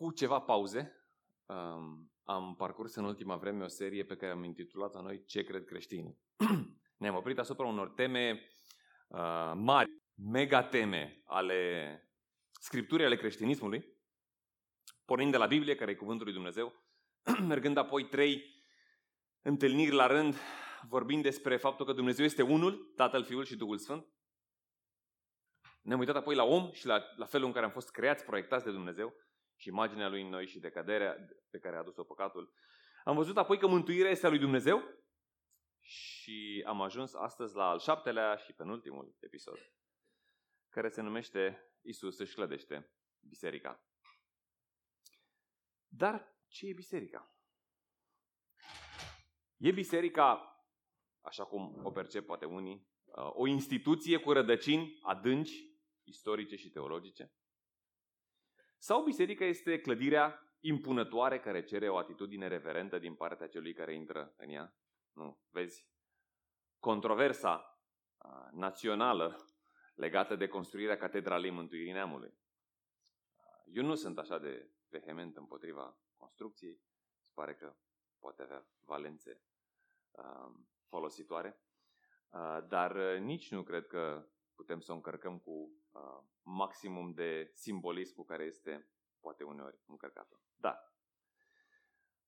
cu ceva pauze, um, am parcurs în ultima vreme o serie pe care am intitulat la noi Ce cred creștinii. Ne-am oprit asupra unor teme uh, mari, mega teme ale scripturii ale creștinismului, pornind de la Biblie, care e Cuvântul lui Dumnezeu, mergând apoi trei întâlniri la rând, vorbind despre faptul că Dumnezeu este unul, Tatăl, Fiul și Duhul Sfânt. Ne-am uitat apoi la om și la, la felul în care am fost creați, proiectați de Dumnezeu și imaginea lui în noi și decăderea pe care a adus-o păcatul. Am văzut apoi că mântuirea este a lui Dumnezeu și am ajuns astăzi la al șaptelea și penultimul episod, care se numește Isus își clădește biserica. Dar ce e biserica? E biserica, așa cum o percep poate unii, uh, o instituție cu rădăcini adânci, istorice și teologice? Sau biserica este clădirea impunătoare care cere o atitudine reverentă din partea celui care intră în ea? Nu, vezi? Controversa uh, națională legată de construirea Catedralei Mântuirii Neamului. Eu nu sunt așa de vehement împotriva construcției. Se pare că poate avea valențe uh, folositoare. Uh, dar uh, nici nu cred că putem să o încărcăm cu uh, maximum de simbolism cu care este poate uneori încărcată. Da.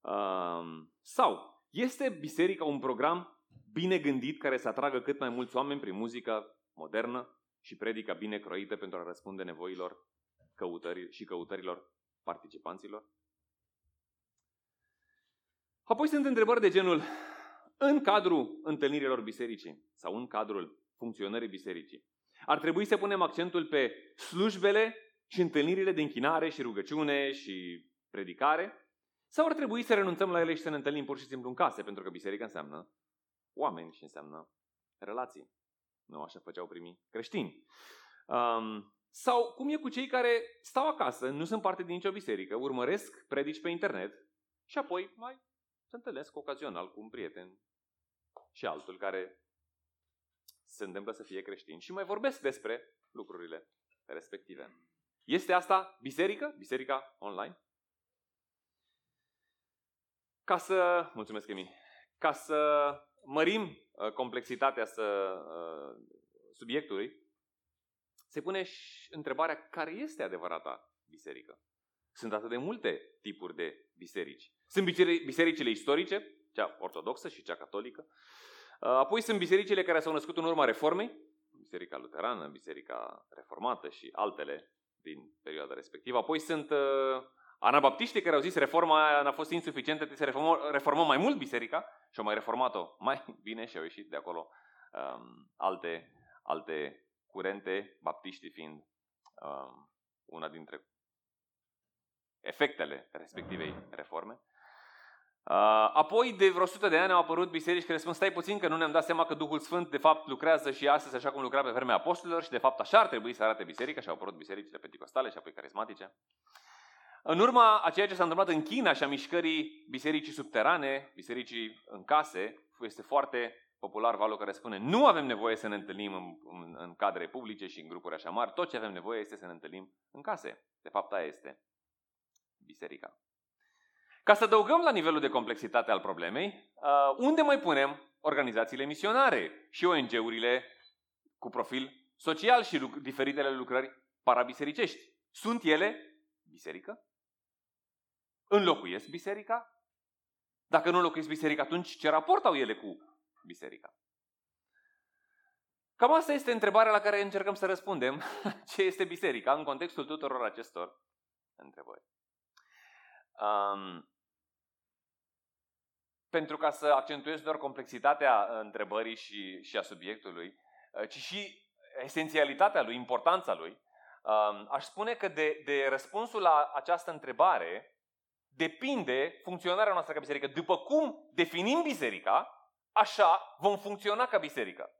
Uh, sau este biserica un program bine gândit care să atragă cât mai mulți oameni prin muzică modernă, și predica bine croită pentru a răspunde nevoilor căutări și căutărilor participanților? Apoi sunt întrebări de genul, în cadrul întâlnirilor bisericii sau în cadrul funcționării bisericii, ar trebui să punem accentul pe slujbele și întâlnirile de închinare și rugăciune și predicare? Sau ar trebui să renunțăm la ele și să ne întâlnim pur și simplu în case, pentru că biserica înseamnă oameni și înseamnă relații. Nu așa făceau primii creștini. Um, sau cum e cu cei care stau acasă, nu sunt parte din nicio biserică, urmăresc predici pe internet și apoi mai se întâlnesc ocazional cu un prieten și altul care se întâmplă să fie creștin și mai vorbesc despre lucrurile respective. Este asta biserică? Biserica online? Ca să... Mulțumesc, Emi. Ca să mărim Uh, complexitatea să, uh, subiectului, se pune și întrebarea care este adevărata biserică. Sunt atât de multe tipuri de biserici. Sunt bisericile istorice, cea ortodoxă și cea catolică. Uh, apoi sunt bisericile care s-au născut în urma reformei, Biserica Luterană, Biserica Reformată și altele din perioada respectivă. Apoi sunt Anabaptiștii care au zis reforma aia n-a fost insuficientă, trebuie să reformăm, reformăm mai mult biserica și au mai reformat-o mai bine și au ieșit de acolo um, alte, alte curente, baptiștii fiind um, una dintre efectele respectivei reforme. Uh, apoi, de vreo 100 de ani au apărut biserici care spun, stai puțin că nu ne-am dat seama că Duhul Sfânt de fapt lucrează și astăzi așa cum lucra pe vremea apostolilor și de fapt așa ar trebui să arate biserica și au apărut bisericile penticostale și apoi carismatice. În urma a ceea ce s-a întâmplat în China și a mișcării bisericii subterane, bisericii în case, este foarte popular valul care spune nu avem nevoie să ne întâlnim în, în, în cadre publice și în grupuri așa mari, tot ce avem nevoie este să ne întâlnim în case. De fapt, aia este biserica. Ca să adăugăm la nivelul de complexitate al problemei, uh, unde mai punem organizațiile misionare și ONG-urile cu profil social și diferitele lucrări parabisericești? Sunt ele biserică? înlocuiesc biserica? Dacă nu înlocuiesc biserica, atunci ce raport au ele cu biserica? Cam asta este întrebarea la care încercăm să răspundem. Ce este biserica în contextul tuturor acestor întrebări? Um, pentru ca să accentuez doar complexitatea întrebării și, și a subiectului, uh, ci și esențialitatea lui, importanța lui, um, aș spune că de, de răspunsul la această întrebare depinde funcționarea noastră ca biserică. După cum definim biserica, așa vom funcționa ca biserică.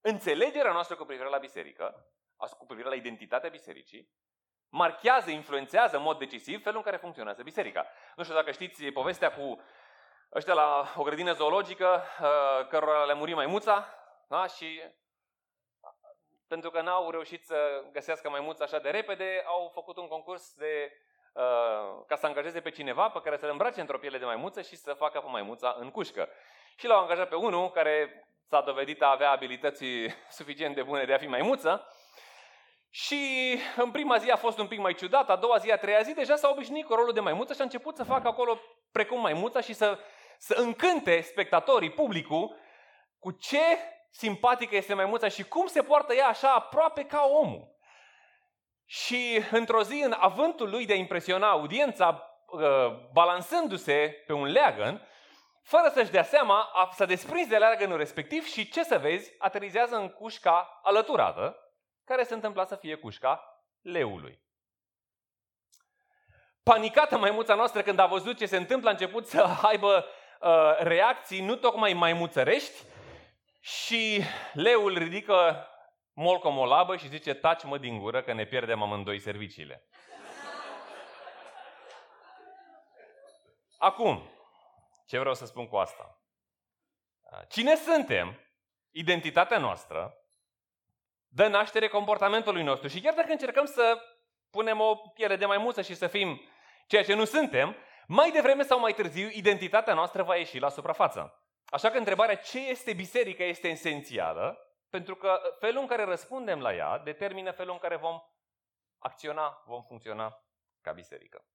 Înțelegerea noastră cu privire la biserică, cu privire la identitatea bisericii, marchează, influențează în mod decisiv felul în care funcționează biserica. Nu știu dacă știți povestea cu ăștia la o grădină zoologică, uh, cărora le-a murit maimuța, da? și pentru că n-au reușit să găsească maimuța așa de repede, au făcut un concurs de uh, ca să angajeze pe cineva pe care să-l îmbrace într-o piele de maimuță și să facă pe maimuța în cușcă. Și l-au angajat pe unul care s-a dovedit a avea abilități suficient de bune de a fi maimuță. Și în prima zi a fost un pic mai ciudat, a doua zi, a treia zi, deja s-a obișnuit cu rolul de maimuță și a început să facă acolo precum maimuța și să, să încânte spectatorii, publicul, cu ce simpatică este maimuța și cum se poartă ea așa aproape ca omul. Și într-o zi, în avântul lui de a impresiona audiența, uh, balansându-se pe un leagăn, fără să-și dea seama, s-a desprins de leagănul respectiv și ce să vezi, aterizează în cușca alăturată, care se întâmpla să fie cușca leului. Panicată maimuța noastră când a văzut ce se întâmplă, a început să aibă uh, reacții nu tocmai maimuțărești și leul ridică molcomolabă și zice, taci mă din gură că ne pierdem amândoi serviciile. Acum, ce vreau să spun cu asta? Cine suntem, identitatea noastră, dă naștere comportamentului nostru. Și chiar dacă încercăm să punem o piele de maimuță și să fim ceea ce nu suntem, mai devreme sau mai târziu, identitatea noastră va ieși la suprafață. Așa că întrebarea ce este biserica este esențială, pentru că felul în care răspundem la ea determină felul în care vom acționa, vom funcționa ca biserică.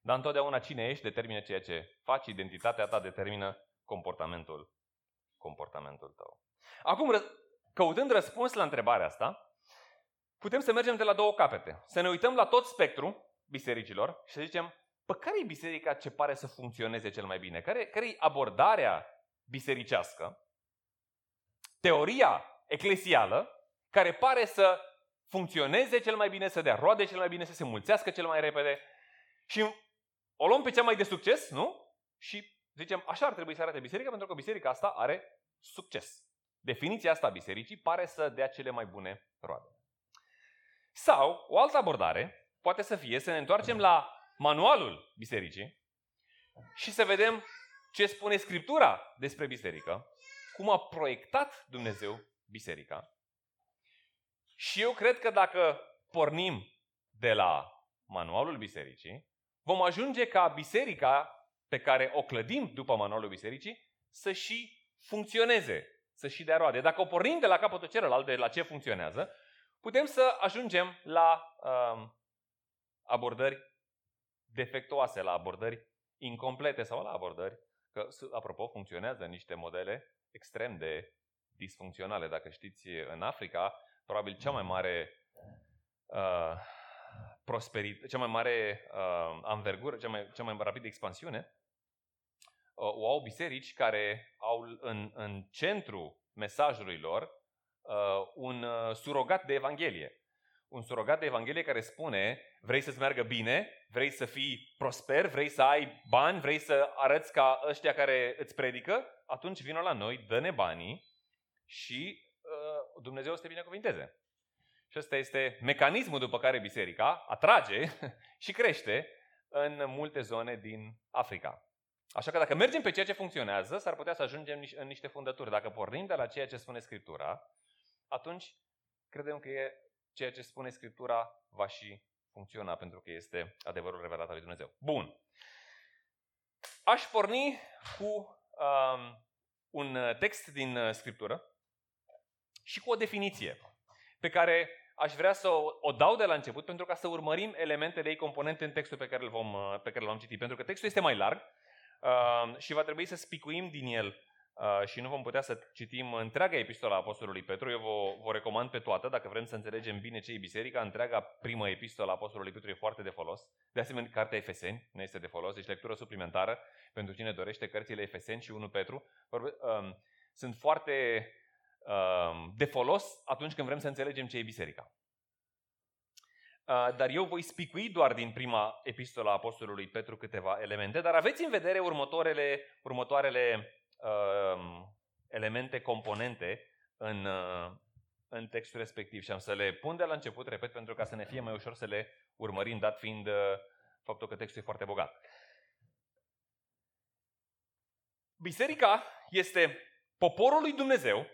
Dar întotdeauna cine ești determină ceea ce faci, identitatea ta determină comportamentul, comportamentul tău. Acum, căutând răspuns la întrebarea asta, putem să mergem de la două capete. Să ne uităm la tot spectru bisericilor și să zicem, pe care e biserica ce pare să funcționeze cel mai bine? Care, care e abordarea bisericească? Teoria eclesială care pare să funcționeze cel mai bine, să dea roade cel mai bine, să se mulțească cel mai repede și o luăm pe cea mai de succes, nu? Și zicem, așa ar trebui să arate biserica, pentru că biserica asta are succes. Definiția asta a bisericii pare să dea cele mai bune roade. Sau, o altă abordare poate să fie să ne întoarcem la manualul bisericii și să vedem ce spune Scriptura despre biserică, cum a proiectat Dumnezeu biserica. Și eu cred că dacă pornim de la manualul bisericii, vom ajunge ca biserica pe care o clădim după manualul bisericii să și funcționeze, să și dea roade. Dacă o pornim de la capătul celălalt, de la ce funcționează, putem să ajungem la um, abordări defectuoase, la abordări incomplete sau la abordări că, apropo, funcționează niște modele extrem de disfuncționale. Dacă știți, în Africa, probabil cea mai mare uh, prosperit, cea mai mare uh, anvergură, cea mai, cea mai rapidă expansiune, uh, o au biserici care au în, în centru mesajului lor uh, un uh, surogat de Evanghelie. Un surogat de Evanghelie care spune, vrei să-ți meargă bine, vrei să fii prosper, vrei să ai bani, vrei să arăți ca ăștia care îți predică, atunci vină la noi, dă-ne banii și uh, Dumnezeu o să te binecuvinteze. Și ăsta este mecanismul după care biserica atrage și crește în multe zone din Africa. Așa că dacă mergem pe ceea ce funcționează, s-ar putea să ajungem în niște fundături. Dacă pornim de la ceea ce spune Scriptura, atunci credem că e ceea ce spune Scriptura va și funcționa pentru că este adevărul revelat al lui Dumnezeu. Bun. Aș porni cu um, un text din uh, Scriptură și cu o definiție pe care aș vrea să o, o dau de la început pentru ca să urmărim elementele ei componente în textul pe care îl vom, uh, pe care l vom citi. Pentru că textul este mai larg uh, și va trebui să spicuim din el uh, și nu vom putea să citim întreaga epistola Apostolului Petru. Eu vă, vă recomand pe toată, dacă vrem să înțelegem bine ce e biserica, întreaga primă epistola Apostolului Petru e foarte de folos. De asemenea, cartea Efeseni ne este de folos, deci lectură suplimentară pentru cine dorește cărțile Efeseni și 1 Petru. Vorbe, um, sunt foarte um, de folos atunci când vrem să înțelegem ce e biserica. Uh, dar eu voi spicui doar din prima epistolă a Apostolului Petru câteva elemente, dar aveți în vedere următoarele, următoarele uh, elemente componente în, uh, în textul respectiv și am să le pun de la început, repet, pentru ca să ne fie mai ușor să le urmărim, dat fiind uh, faptul că textul e foarte bogat. Biserica este poporul lui Dumnezeu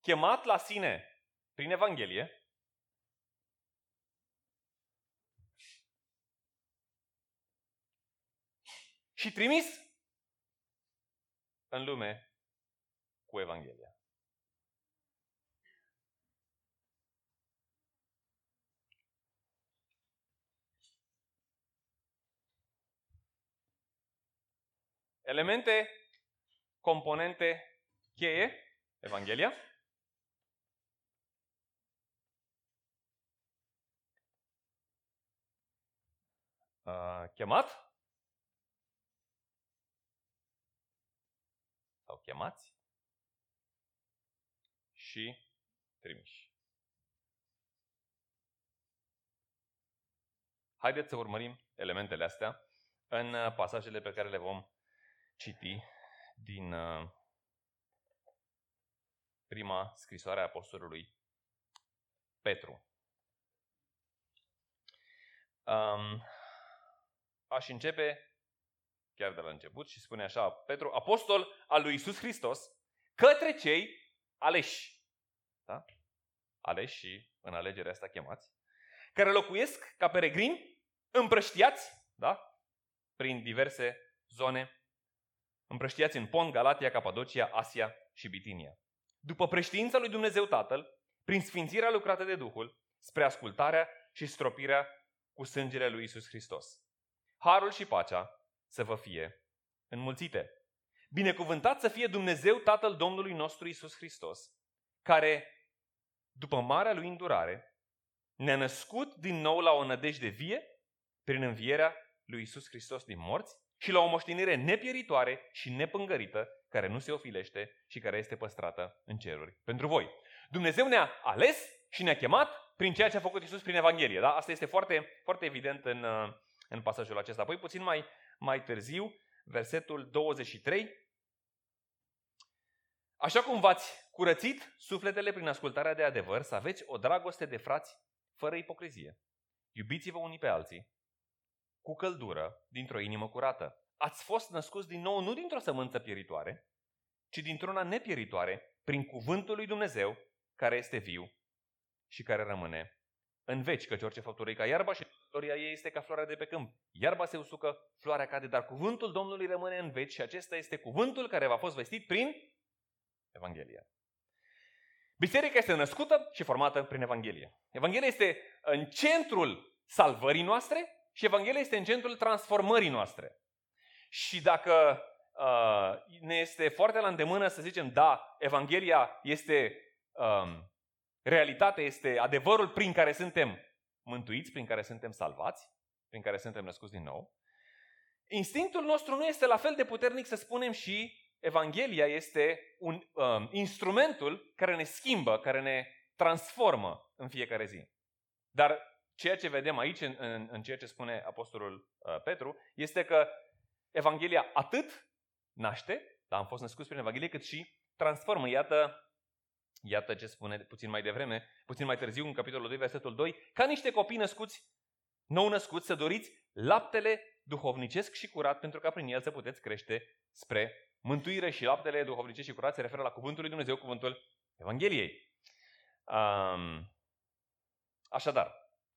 chemat la sine prin Evanghelie și trimis în lume cu Evanghelia. Elemente, componente cheie, Evanghelia. Uh, chemat chemați și trimiși. Haideți să urmărim elementele astea în uh, pasajele pe care le vom citi din uh, prima scrisoare a apostolului Petru. Um, aș începe chiar de la început și spune așa, Petru, apostol al lui Isus Hristos, către cei aleși. Da? Aleși și în alegerea asta chemați, care locuiesc ca peregrini, împrăștiați, da? prin diverse zone, împrăștiați în Pont, Galatia, Capadocia, Asia și Bitinia. După preștiința lui Dumnezeu Tatăl, prin sfințirea lucrată de Duhul, spre ascultarea și stropirea cu sângele lui Isus Hristos. Harul și pacea să vă fie înmulțite. Binecuvântat să fie Dumnezeu Tatăl Domnului nostru Isus Hristos, care, după marea lui îndurare, ne-a născut din nou la o nădejde vie prin învierea lui Isus Hristos din morți și la o moștenire nepieritoare și nepângărită, care nu se ofilește și care este păstrată în ceruri pentru voi. Dumnezeu ne-a ales și ne-a chemat prin ceea ce a făcut Isus prin Evanghelie. Da? Asta este foarte, foarte evident în, în pasajul acesta. Apoi, puțin mai, mai târziu, versetul 23. Așa cum v-ați curățit sufletele prin ascultarea de adevăr, să aveți o dragoste de frați fără ipocrizie. Iubiți-vă unii pe alții, cu căldură, dintr-o inimă curată. Ați fost născuți din nou nu dintr-o sămânță pieritoare, ci dintr-una nepieritoare, prin cuvântul lui Dumnezeu, care este viu și care rămâne în veci, căci orice făptură ca iarba și gloria ei este ca floarea de pe câmp. Iarba se usucă, floarea cade, dar cuvântul Domnului rămâne în veci și acesta este cuvântul care v-a fost vestit prin Evanghelia. Biserica este născută și formată prin Evanghelie. Evanghelia este în centrul salvării noastre și Evanghelia este în centrul transformării noastre. Și dacă uh, ne este foarte la îndemână să zicem, da, Evanghelia este um, realitatea, este adevărul prin care suntem mântuiți, prin care suntem salvați, prin care suntem născuți din nou, instinctul nostru nu este la fel de puternic să spunem și Evanghelia este un um, instrumentul care ne schimbă, care ne transformă în fiecare zi. Dar ceea ce vedem aici, în, în, în ceea ce spune Apostolul uh, Petru, este că Evanghelia atât naște, dar am fost născuți prin Evanghelie, cât și transformă. Iată, iată ce spune puțin mai devreme, puțin mai târziu, în capitolul 2, versetul 2, ca niște copii născuți, nou născuți, să doriți laptele duhovnicesc și curat, pentru ca prin el să puteți crește spre mântuire și laptele duhovnicesc și curat se referă la cuvântul lui Dumnezeu, cuvântul Evangheliei. Um, așadar,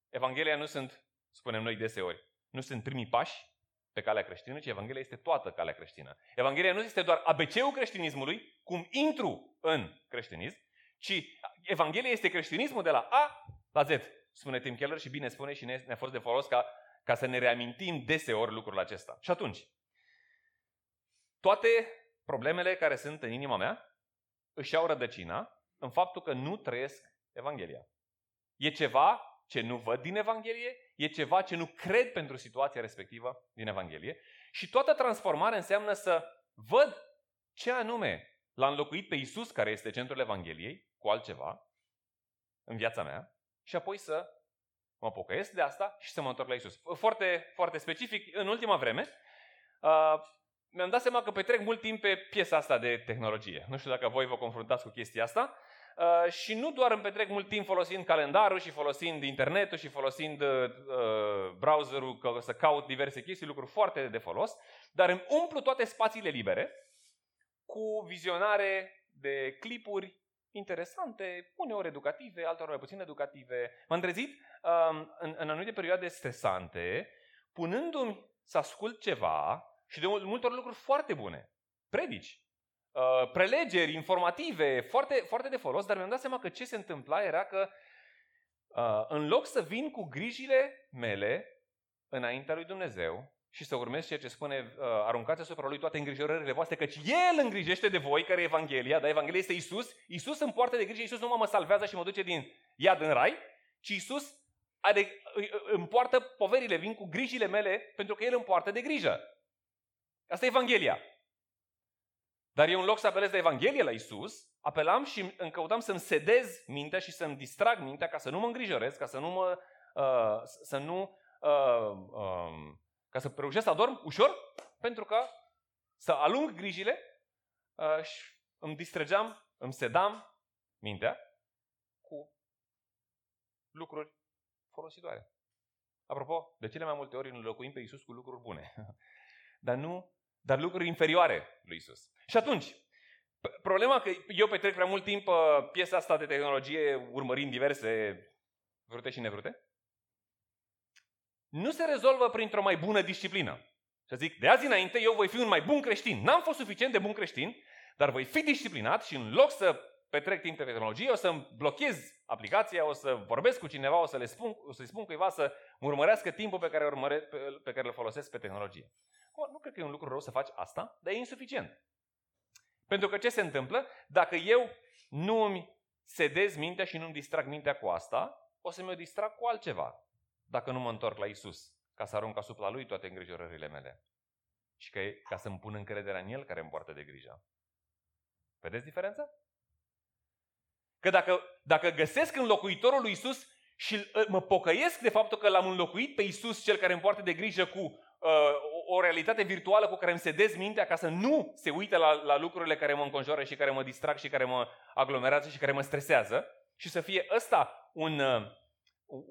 Evanghelia nu sunt, spunem noi deseori, nu sunt primii pași pe calea creștină, ci Evanghelia este toată calea creștină. Evanghelia nu este doar ABC-ul creștinismului, cum intru în creștinism, ci Evanghelia este creștinismul de la A la Z, spune Tim Keller și bine spune și ne-a fost de folos ca, ca să ne reamintim deseori lucrul acesta. Și atunci, toate problemele care sunt în inima mea își au rădăcina în faptul că nu trăiesc Evanghelia. E ceva ce nu văd din Evanghelie, e ceva ce nu cred pentru situația respectivă din Evanghelie și toată transformarea înseamnă să văd ce anume l-a înlocuit pe Isus, care este centrul Evangheliei, cu altceva în viața mea și apoi să mă pocăiesc de asta și să mă întorc la Isus. Foarte, foarte specific, în ultima vreme, uh, mi-am dat seama că petrec mult timp pe piesa asta de tehnologie. Nu știu dacă voi vă confruntați cu chestia asta. Uh, și nu doar îmi petrec mult timp folosind calendarul și folosind internetul și folosind uh, browserul că, să caut diverse chestii, lucruri foarte de folos, dar îmi umplu toate spațiile libere cu vizionare de clipuri interesante, uneori educative, alteori mai puțin educative. M-am trezit um, în, în anumite perioade stresante, punându-mi să ascult ceva și de multe ori lucruri foarte bune. Predici, uh, prelegeri informative, foarte, foarte de folos, dar mi-am dat seama că ce se întâmpla era că uh, în loc să vin cu grijile mele înaintea lui Dumnezeu și să urmez ceea ce spune, uh, aruncați asupra lui toate îngrijorările voastre, căci El îngrijește de voi, care e Evanghelia, dar Evanghelia este Isus. Isus îmi poartă de grijă, Isus nu mă salvează și mă duce din iad în rai, ci Isus are, îmi poartă poverile, vin cu grijile mele, pentru că El îmi poartă de grijă. Asta e Evanghelia. Dar eu în loc să apelez la Evanghelie, la Isus, apelam și îmi căutam să-mi sedez mintea și să-mi distrag mintea ca să nu mă îngrijorez, ca să nu mă, uh, să nu uh, um, ca să reușesc să adorm ușor, pentru că să alung grijile uh, și îmi distrăgeam, îmi sedam mintea cu lucruri folositoare. Apropo, de cele mai multe ori înlocuim pe Isus cu lucruri bune, dar nu, dar lucruri inferioare lui Isus. Și atunci, problema că eu petrec prea mult timp uh, piesa asta de tehnologie urmărind diverse vrute și nevrute, nu se rezolvă printr-o mai bună disciplină. Și zic, de azi înainte eu voi fi un mai bun creștin. N-am fost suficient de bun creștin, dar voi fi disciplinat și în loc să petrec timp pe tehnologie, o să-mi blochez aplicația, o să vorbesc cu cineva, o, să le spun, o să-i spun cuiva să urmărească timpul pe care, urmăre, pe, pe care îl folosesc pe tehnologie. Nu cred că e un lucru rău să faci asta, dar e insuficient. Pentru că ce se întâmplă? Dacă eu nu îmi sedez mintea și nu îmi distrag mintea cu asta, o să mi-o distrag cu altceva dacă nu mă întorc la Isus, ca să arunc asupra Lui toate îngrijorările mele. Și că, ca să-mi pun încrederea în El care îmi poartă de grijă. Vedeți diferența? Că dacă, dacă găsesc înlocuitorul lui Isus și mă pocăiesc de faptul că l-am înlocuit pe Isus, cel care îmi poartă de grijă cu uh, o realitate virtuală cu care îmi sedez mintea ca să nu se uite la, la lucrurile care mă înconjoară și care mă distrag și care mă aglomerează și care mă stresează și să fie ăsta un, uh,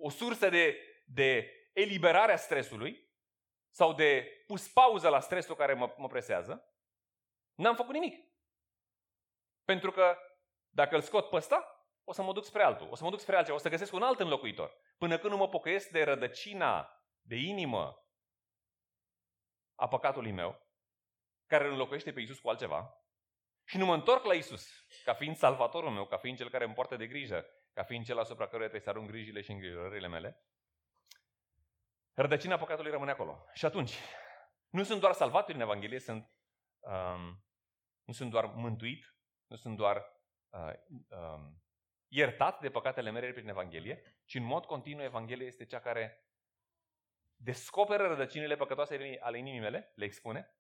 o sursă de de eliberarea stresului sau de pus pauză la stresul care mă, mă presează, n-am făcut nimic. Pentru că dacă îl scot pe ăsta, o să mă duc spre altul, o să mă duc spre altceva, o să găsesc un alt înlocuitor. Până când nu mă pocăiesc de rădăcina, de inimă a păcatului meu, care îl înlocuiește pe Isus cu altceva, și nu mă întorc la Isus ca fiind salvatorul meu, ca fiind cel care îmi poartă de grijă, ca fiind cel asupra căruia trebuie să arunc grijile și îngrijorările mele, rădăcina păcatului rămâne acolo. Și atunci, nu sunt doar salvat prin Evanghelie, sunt, um, nu sunt doar mântuit, nu sunt doar uh, um, iertat de păcatele mele prin Evanghelie, ci în mod continuu Evanghelia este cea care descoperă rădăcinile păcătoase ale inimii mele, le expune,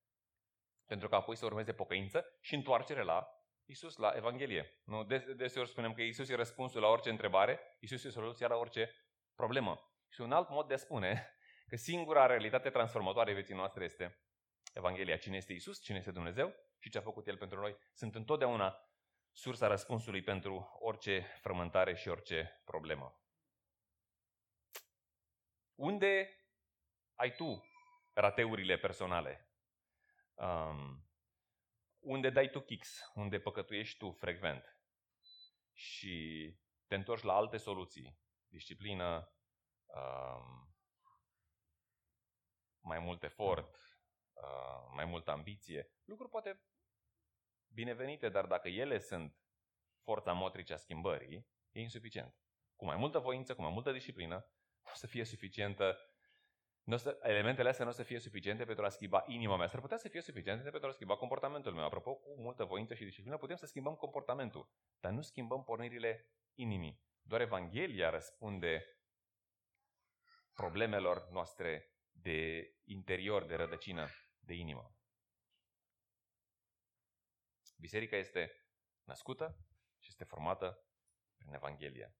pentru că apoi să urmeze pocăință și întoarcere la Isus, la Evanghelie. Nu? Deseori spunem că Isus e răspunsul la orice întrebare, Isus e soluția la orice problemă. Și un alt mod de a spune Că singura realitate transformatoare a vieții noastre este Evanghelia. Cine este Isus, cine este Dumnezeu și ce a făcut El pentru noi sunt întotdeauna sursa răspunsului pentru orice frământare și orice problemă. Unde ai tu rateurile personale? Um, unde dai tu kicks? Unde păcătuiești tu frecvent? Și te întorci la alte soluții. Disciplină, um, mai mult efort, uh, mai multă ambiție. Lucruri poate binevenite, dar dacă ele sunt forța motrice a schimbării, e insuficient. Cu mai multă voință, cu mai multă disciplină, nu o să fie suficientă nu să, elementele astea nu o să fie suficiente pentru a schimba inima mea. S-ar putea să fie suficiente pentru a schimba comportamentul meu. Apropo, cu multă voință și disciplină putem să schimbăm comportamentul, dar nu schimbăm pornirile inimii. Doar Evanghelia răspunde problemelor noastre de interior, de rădăcină, de inimă. Biserica este născută și este formată prin Evanghelie.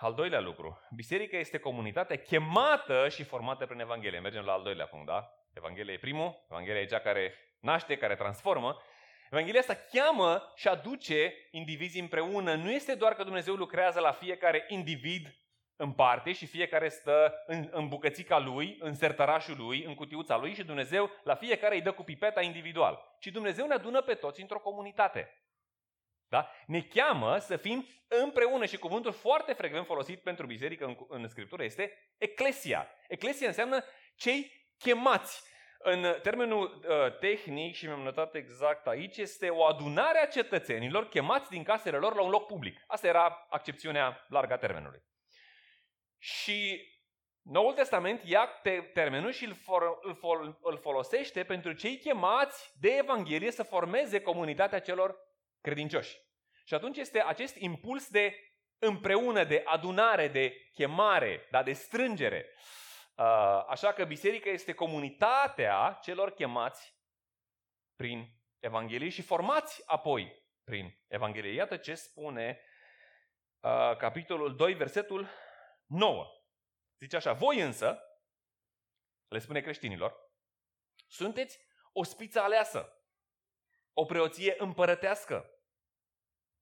Al doilea lucru. Biserica este comunitatea chemată și formată prin Evanghelie. Mergem la al doilea punct, da? Evanghelia e primul, Evanghelia e cea care naște, care transformă. Evanghelia asta cheamă și aduce indivizii împreună. Nu este doar că Dumnezeu lucrează la fiecare individ în parte și fiecare stă în, în bucățica lui, în sertărașul lui, în cutiuța lui și Dumnezeu la fiecare îi dă cu pipeta individual. Ci Dumnezeu ne adună pe toți într-o comunitate. Da? Ne cheamă să fim împreună și cuvântul foarte frecvent folosit pentru biserică în, în Scriptură este eclesia. Eclesia înseamnă cei chemați. în termenul uh, tehnic, și mi-am notat exact aici, este o adunare a cetățenilor chemați din casele lor la un loc public. Asta era accepțiunea largă a termenului. Și Noul Testament ia termenul și îl, for, îl, fol, îl folosește pentru cei chemați de Evanghelie să formeze comunitatea celor credincioși. Și atunci este acest impuls de împreună, de adunare, de chemare, dar de strângere. Uh, așa că biserica este comunitatea celor chemați prin Evanghelie și formați apoi prin Evanghelie. Iată ce spune uh, capitolul 2, versetul 9. Zice așa, voi însă, le spune creștinilor, sunteți o spiță aleasă, o preoție împărătească,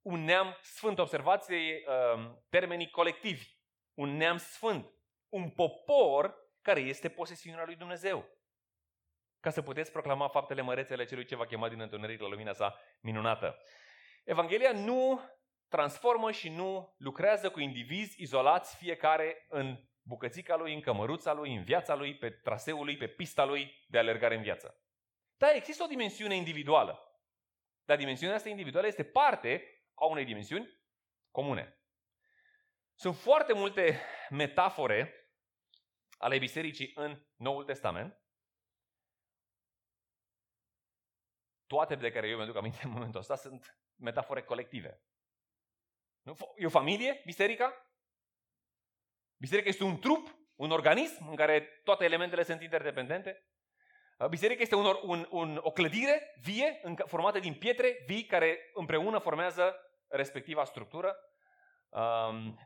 un neam sfânt. Observați uh, termenii colectivi. Un neam sfânt. Un popor care este posesiunea lui Dumnezeu. Ca să puteți proclama faptele mărețele celui ce va chema din întuneric la lumina sa minunată. Evanghelia nu transformă și nu lucrează cu indivizi izolați fiecare în bucățica lui, în cămăruța lui, în viața lui, pe traseul lui, pe pista lui de alergare în viață. Da, există o dimensiune individuală. Dar dimensiunea asta individuală este parte a unei dimensiuni comune. Sunt foarte multe metafore ale bisericii în Noul Testament, toate de care eu mi-aduc aminte în momentul ăsta sunt metafore colective. Nu? E o familie, biserica? Biserica este un trup, un organism în care toate elementele sunt interdependente. Biserica este un, un, un, o clădire vie, formată din pietre vii, care împreună formează respectiva structură.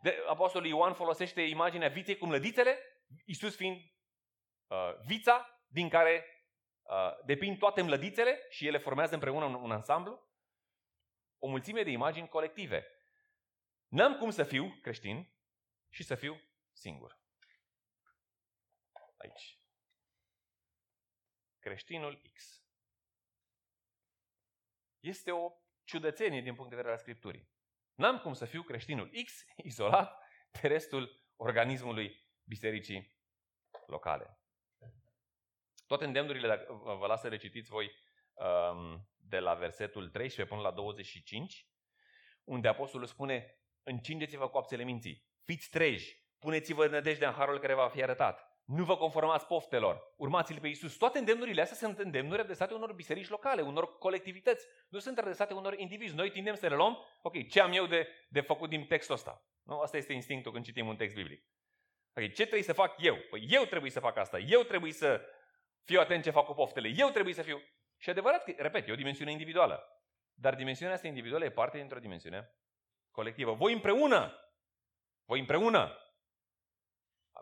De, Apostolul Ioan folosește imaginea viței cu mlădițele, Iisus fiind uh, vița din care uh, depind toate mlădițele și ele formează împreună un, un ansamblu. O mulțime de imagini colective. N-am cum să fiu creștin și să fiu singur. Aici. Creștinul X. Este o ciudățenie din punct de vedere al Scripturii. N-am cum să fiu creștinul X izolat de restul organismului bisericii locale. Toate îndemnurile, dacă vă las să recitiți voi um, de la versetul 13 până la 25, unde apostolul spune, încingeți-vă coapsele minții, fiți treji, puneți-vă nădejdea în harul care va fi arătat. Nu vă conformați poftelor, urmați-l pe Isus. Toate îndemnurile astea sunt îndemnuri adresate unor biserici locale, unor colectivități. Nu sunt adresate unor indivizi. Noi tindem să le luăm, ok, ce am eu de, de făcut din textul ăsta? Nu? Asta este instinctul când citim un text biblic. Ok, ce trebuie să fac eu? Păi eu trebuie să fac asta. Eu trebuie să fiu atent ce fac cu poftele. Eu trebuie să fiu... Și adevărat că, repet, e o dimensiune individuală. Dar dimensiunea asta individuală e parte dintr-o dimensiune colectivă. Voi împreună! Voi împreună!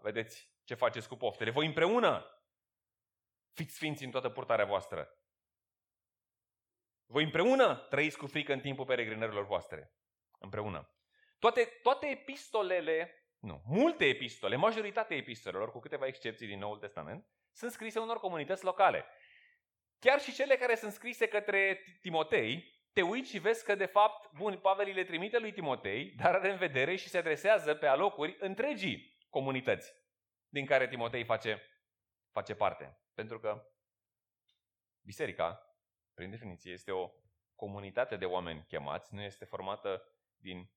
Vedeți ce faceți cu poftele. Voi împreună fiți sfinți în toată purtarea voastră. Voi împreună trăiți cu frică în timpul peregrinărilor voastre. Împreună. Toate, toate epistolele, nu, multe epistole, majoritatea epistolelor, cu câteva excepții din Noul Testament, sunt scrise unor comunități locale. Chiar și cele care sunt scrise către Timotei, te uiți și vezi că, de fapt, bun, Pavel le trimite lui Timotei, dar are în vedere și se adresează pe alocuri întregii comunități din care Timotei face, face parte. Pentru că biserica, prin definiție, este o comunitate de oameni chemați, nu este formată din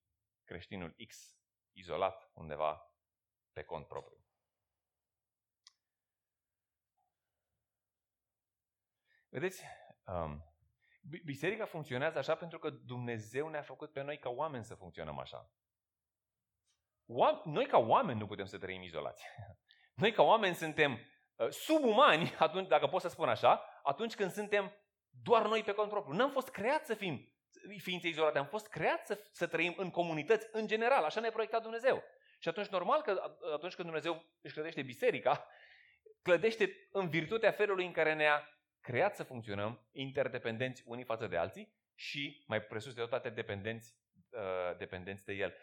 creștinul X izolat undeva pe cont propriu. Vedeți, um, biserica funcționează așa pentru că Dumnezeu ne-a făcut pe noi ca oameni să funcționăm așa. Noi ca oameni nu putem să trăim izolați. Noi ca oameni suntem uh, subumani, atunci, dacă pot să spun așa, atunci când suntem doar noi pe cont propriu. N-am fost creați să fim ființe izolate, am fost creați să, să trăim în comunități, în general, așa ne-a proiectat Dumnezeu. Și atunci, normal că atunci când Dumnezeu își clădește biserica, clădește în virtutea felului în care ne-a creat să funcționăm interdependenți unii față de alții și, mai presus de toate, dependenți, uh, dependenți de El.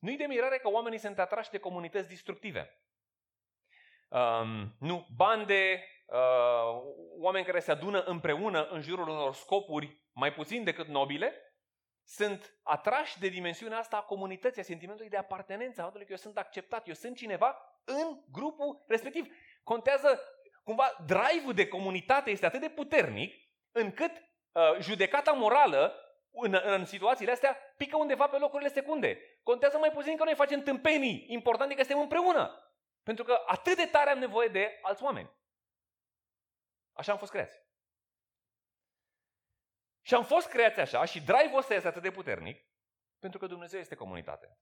Nu-i de mirare că oamenii sunt atrași de comunități destructive. Um, nu, bande, uh, oameni care se adună împreună în jurul unor scopuri mai puțin decât nobile, sunt atrași de dimensiunea asta a comunității, a sentimentului de apartenență, a faptului că eu sunt acceptat, eu sunt cineva în grupul respectiv. Contează cumva drive-ul de comunitate este atât de puternic încât uh, judecata morală în, în situațiile astea pică undeva pe locurile secunde. Contează mai puțin că noi facem tâmpenii. Important e că suntem împreună. Pentru că atât de tare am nevoie de alți oameni. Așa am fost creați. Și am fost creați așa și drive-ul ăsta este atât de puternic pentru că Dumnezeu este comunitate.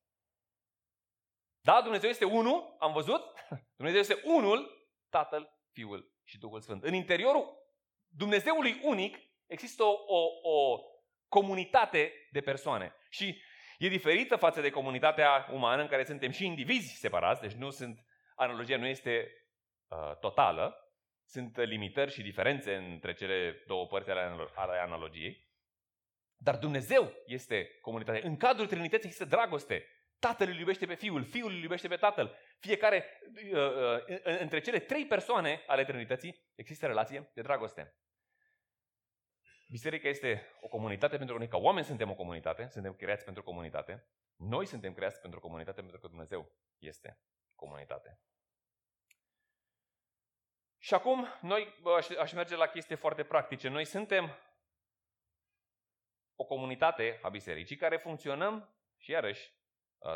Da, Dumnezeu este unul, am văzut? Dumnezeu este unul, Tatăl, Fiul și Duhul Sfânt. În interiorul Dumnezeului unic există o, o, o comunitate de persoane. Și e diferită față de comunitatea umană în care suntem și indivizi separați, deci nu sunt, analogia nu este uh, totală, sunt limitări și diferențe între cele două părți ale, ale analogiei. Dar Dumnezeu este comunitate. În cadrul Trinității există dragoste. Tatăl îl iubește pe Fiul, Fiul îl iubește pe Tatăl. Fiecare, uh, uh, între cele trei persoane ale Trinității există relație de dragoste. Biserica este o comunitate pentru că noi ca oameni suntem o comunitate, suntem creați pentru comunitate. Noi suntem creați pentru comunitate pentru că Dumnezeu este comunitate. Și acum, noi aș, aș merge la chestii foarte practice. Noi suntem o comunitate a bisericii care funcționăm, și iarăși,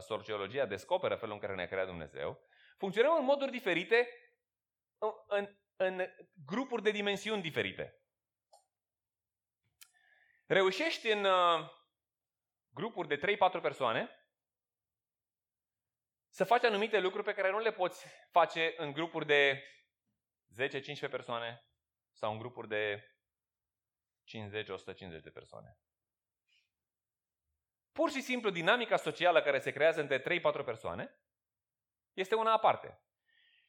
sociologia descoperă felul în care ne-a creat Dumnezeu, funcționăm în moduri diferite, în, în, în grupuri de dimensiuni diferite. Reușești în uh, grupuri de 3-4 persoane să faci anumite lucruri pe care nu le poți face în grupuri de 10-15 persoane sau în grupuri de 50-150 de persoane. Pur și simplu, dinamica socială care se creează între 3-4 persoane este una aparte.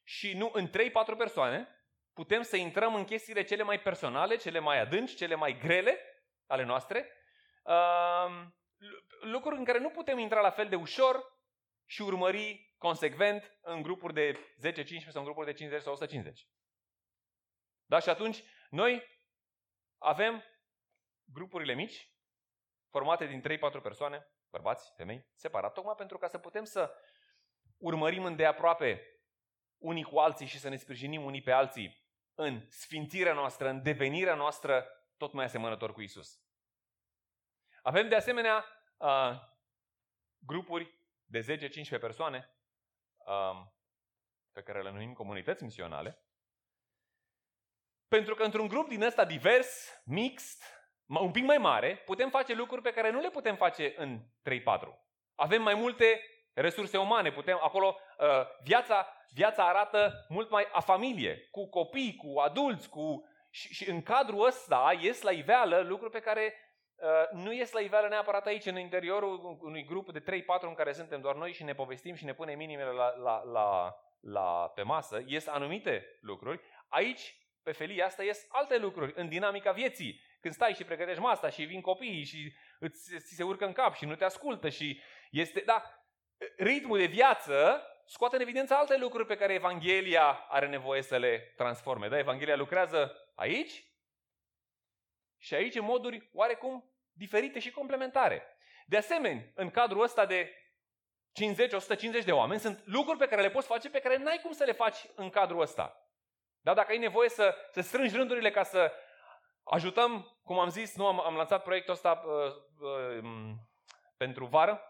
Și nu în 3-4 persoane putem să intrăm în chestiile cele mai personale, cele mai adânci, cele mai grele ale noastre, uh, lucruri în care nu putem intra la fel de ușor și urmări consecvent în grupuri de 10-15 sau în grupuri de 50 sau 150. Da? Și atunci noi avem grupurile mici, formate din 3-4 persoane, bărbați, femei, separat, tocmai pentru ca să putem să urmărim îndeaproape unii cu alții și să ne sprijinim unii pe alții în sfințirea noastră, în devenirea noastră tot mai asemănător cu Isus. Avem de asemenea uh, grupuri de 10-15 persoane uh, pe care le numim comunități misionale, pentru că într-un grup din ăsta divers, mixt, un pic mai mare, putem face lucruri pe care nu le putem face în 3-4. Avem mai multe resurse umane, putem acolo uh, viața, viața arată mult mai a familie, cu copii, cu adulți, cu și, și în cadrul ăsta ies la iveală lucruri pe care uh, nu ies la iveală neapărat aici, în interiorul unui grup de 3-4 în care suntem doar noi și ne povestim și ne punem inimile la, la, la, la, pe masă. Ies anumite lucruri. Aici, pe felia asta, ies alte lucruri în dinamica vieții. Când stai și pregătești masa și vin copiii și îți, ți se urcă în cap și nu te ascultă și este, da, ritmul de viață scoate în evidență alte lucruri pe care Evanghelia are nevoie să le transforme. Da, Evanghelia lucrează aici și aici în moduri oarecum diferite și complementare. De asemenea, în cadrul ăsta de 50-150 de oameni, sunt lucruri pe care le poți face pe care n-ai cum să le faci în cadrul ăsta. Da, dacă ai nevoie să, să strângi rândurile ca să ajutăm, cum am zis, nu am, am lansat proiectul ăsta uh, uh, pentru vară,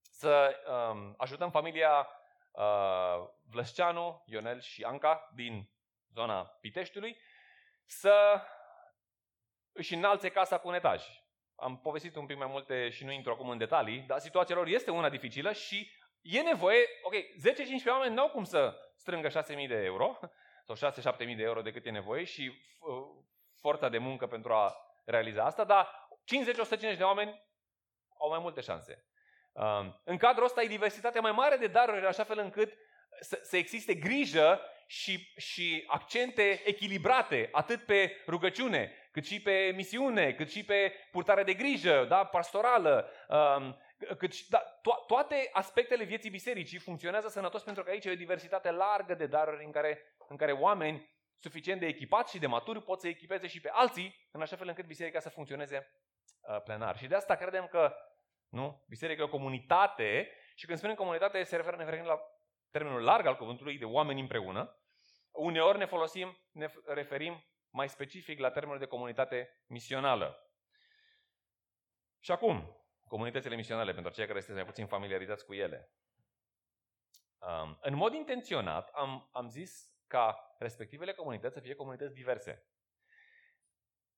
să uh, ajutăm familia uh, Vlăsceanu, Ionel și Anca din zona Piteștiului să își înalțe casa cu un etaj. Am povestit un pic mai multe și nu intru acum în detalii, dar situația lor este una dificilă și e nevoie, ok, 10-15 oameni nu au cum să strângă 6.000 de euro sau 6-7.000 de euro de cât e nevoie și uh, forța de muncă pentru a realiza asta, dar 50-150 de oameni au mai multe șanse. Uh, în cadrul ăsta e diversitatea mai mare de daruri, în așa fel încât să, să existe grijă și, și accente echilibrate, atât pe rugăciune, cât și pe misiune, cât și pe purtare de grijă, da, pastorală, um, cât și, da, to- toate aspectele vieții bisericii funcționează sănătos pentru că aici e o diversitate largă de daruri în care, în care oameni suficient de echipați și de maturi pot să echipeze și pe alții, în așa fel încât biserica să funcționeze uh, plenar. Și de asta credem că nu? Biserica e o comunitate și când spunem comunitate se referă, ne referim la termenul larg al cuvântului de oameni împreună, Uneori ne folosim, ne referim mai specific la termenul de comunitate misională. Și acum, comunitățile misionale, pentru cei care sunteți mai puțin familiarizați cu ele. Um, în mod intenționat am, am zis ca respectivele comunități să fie comunități diverse.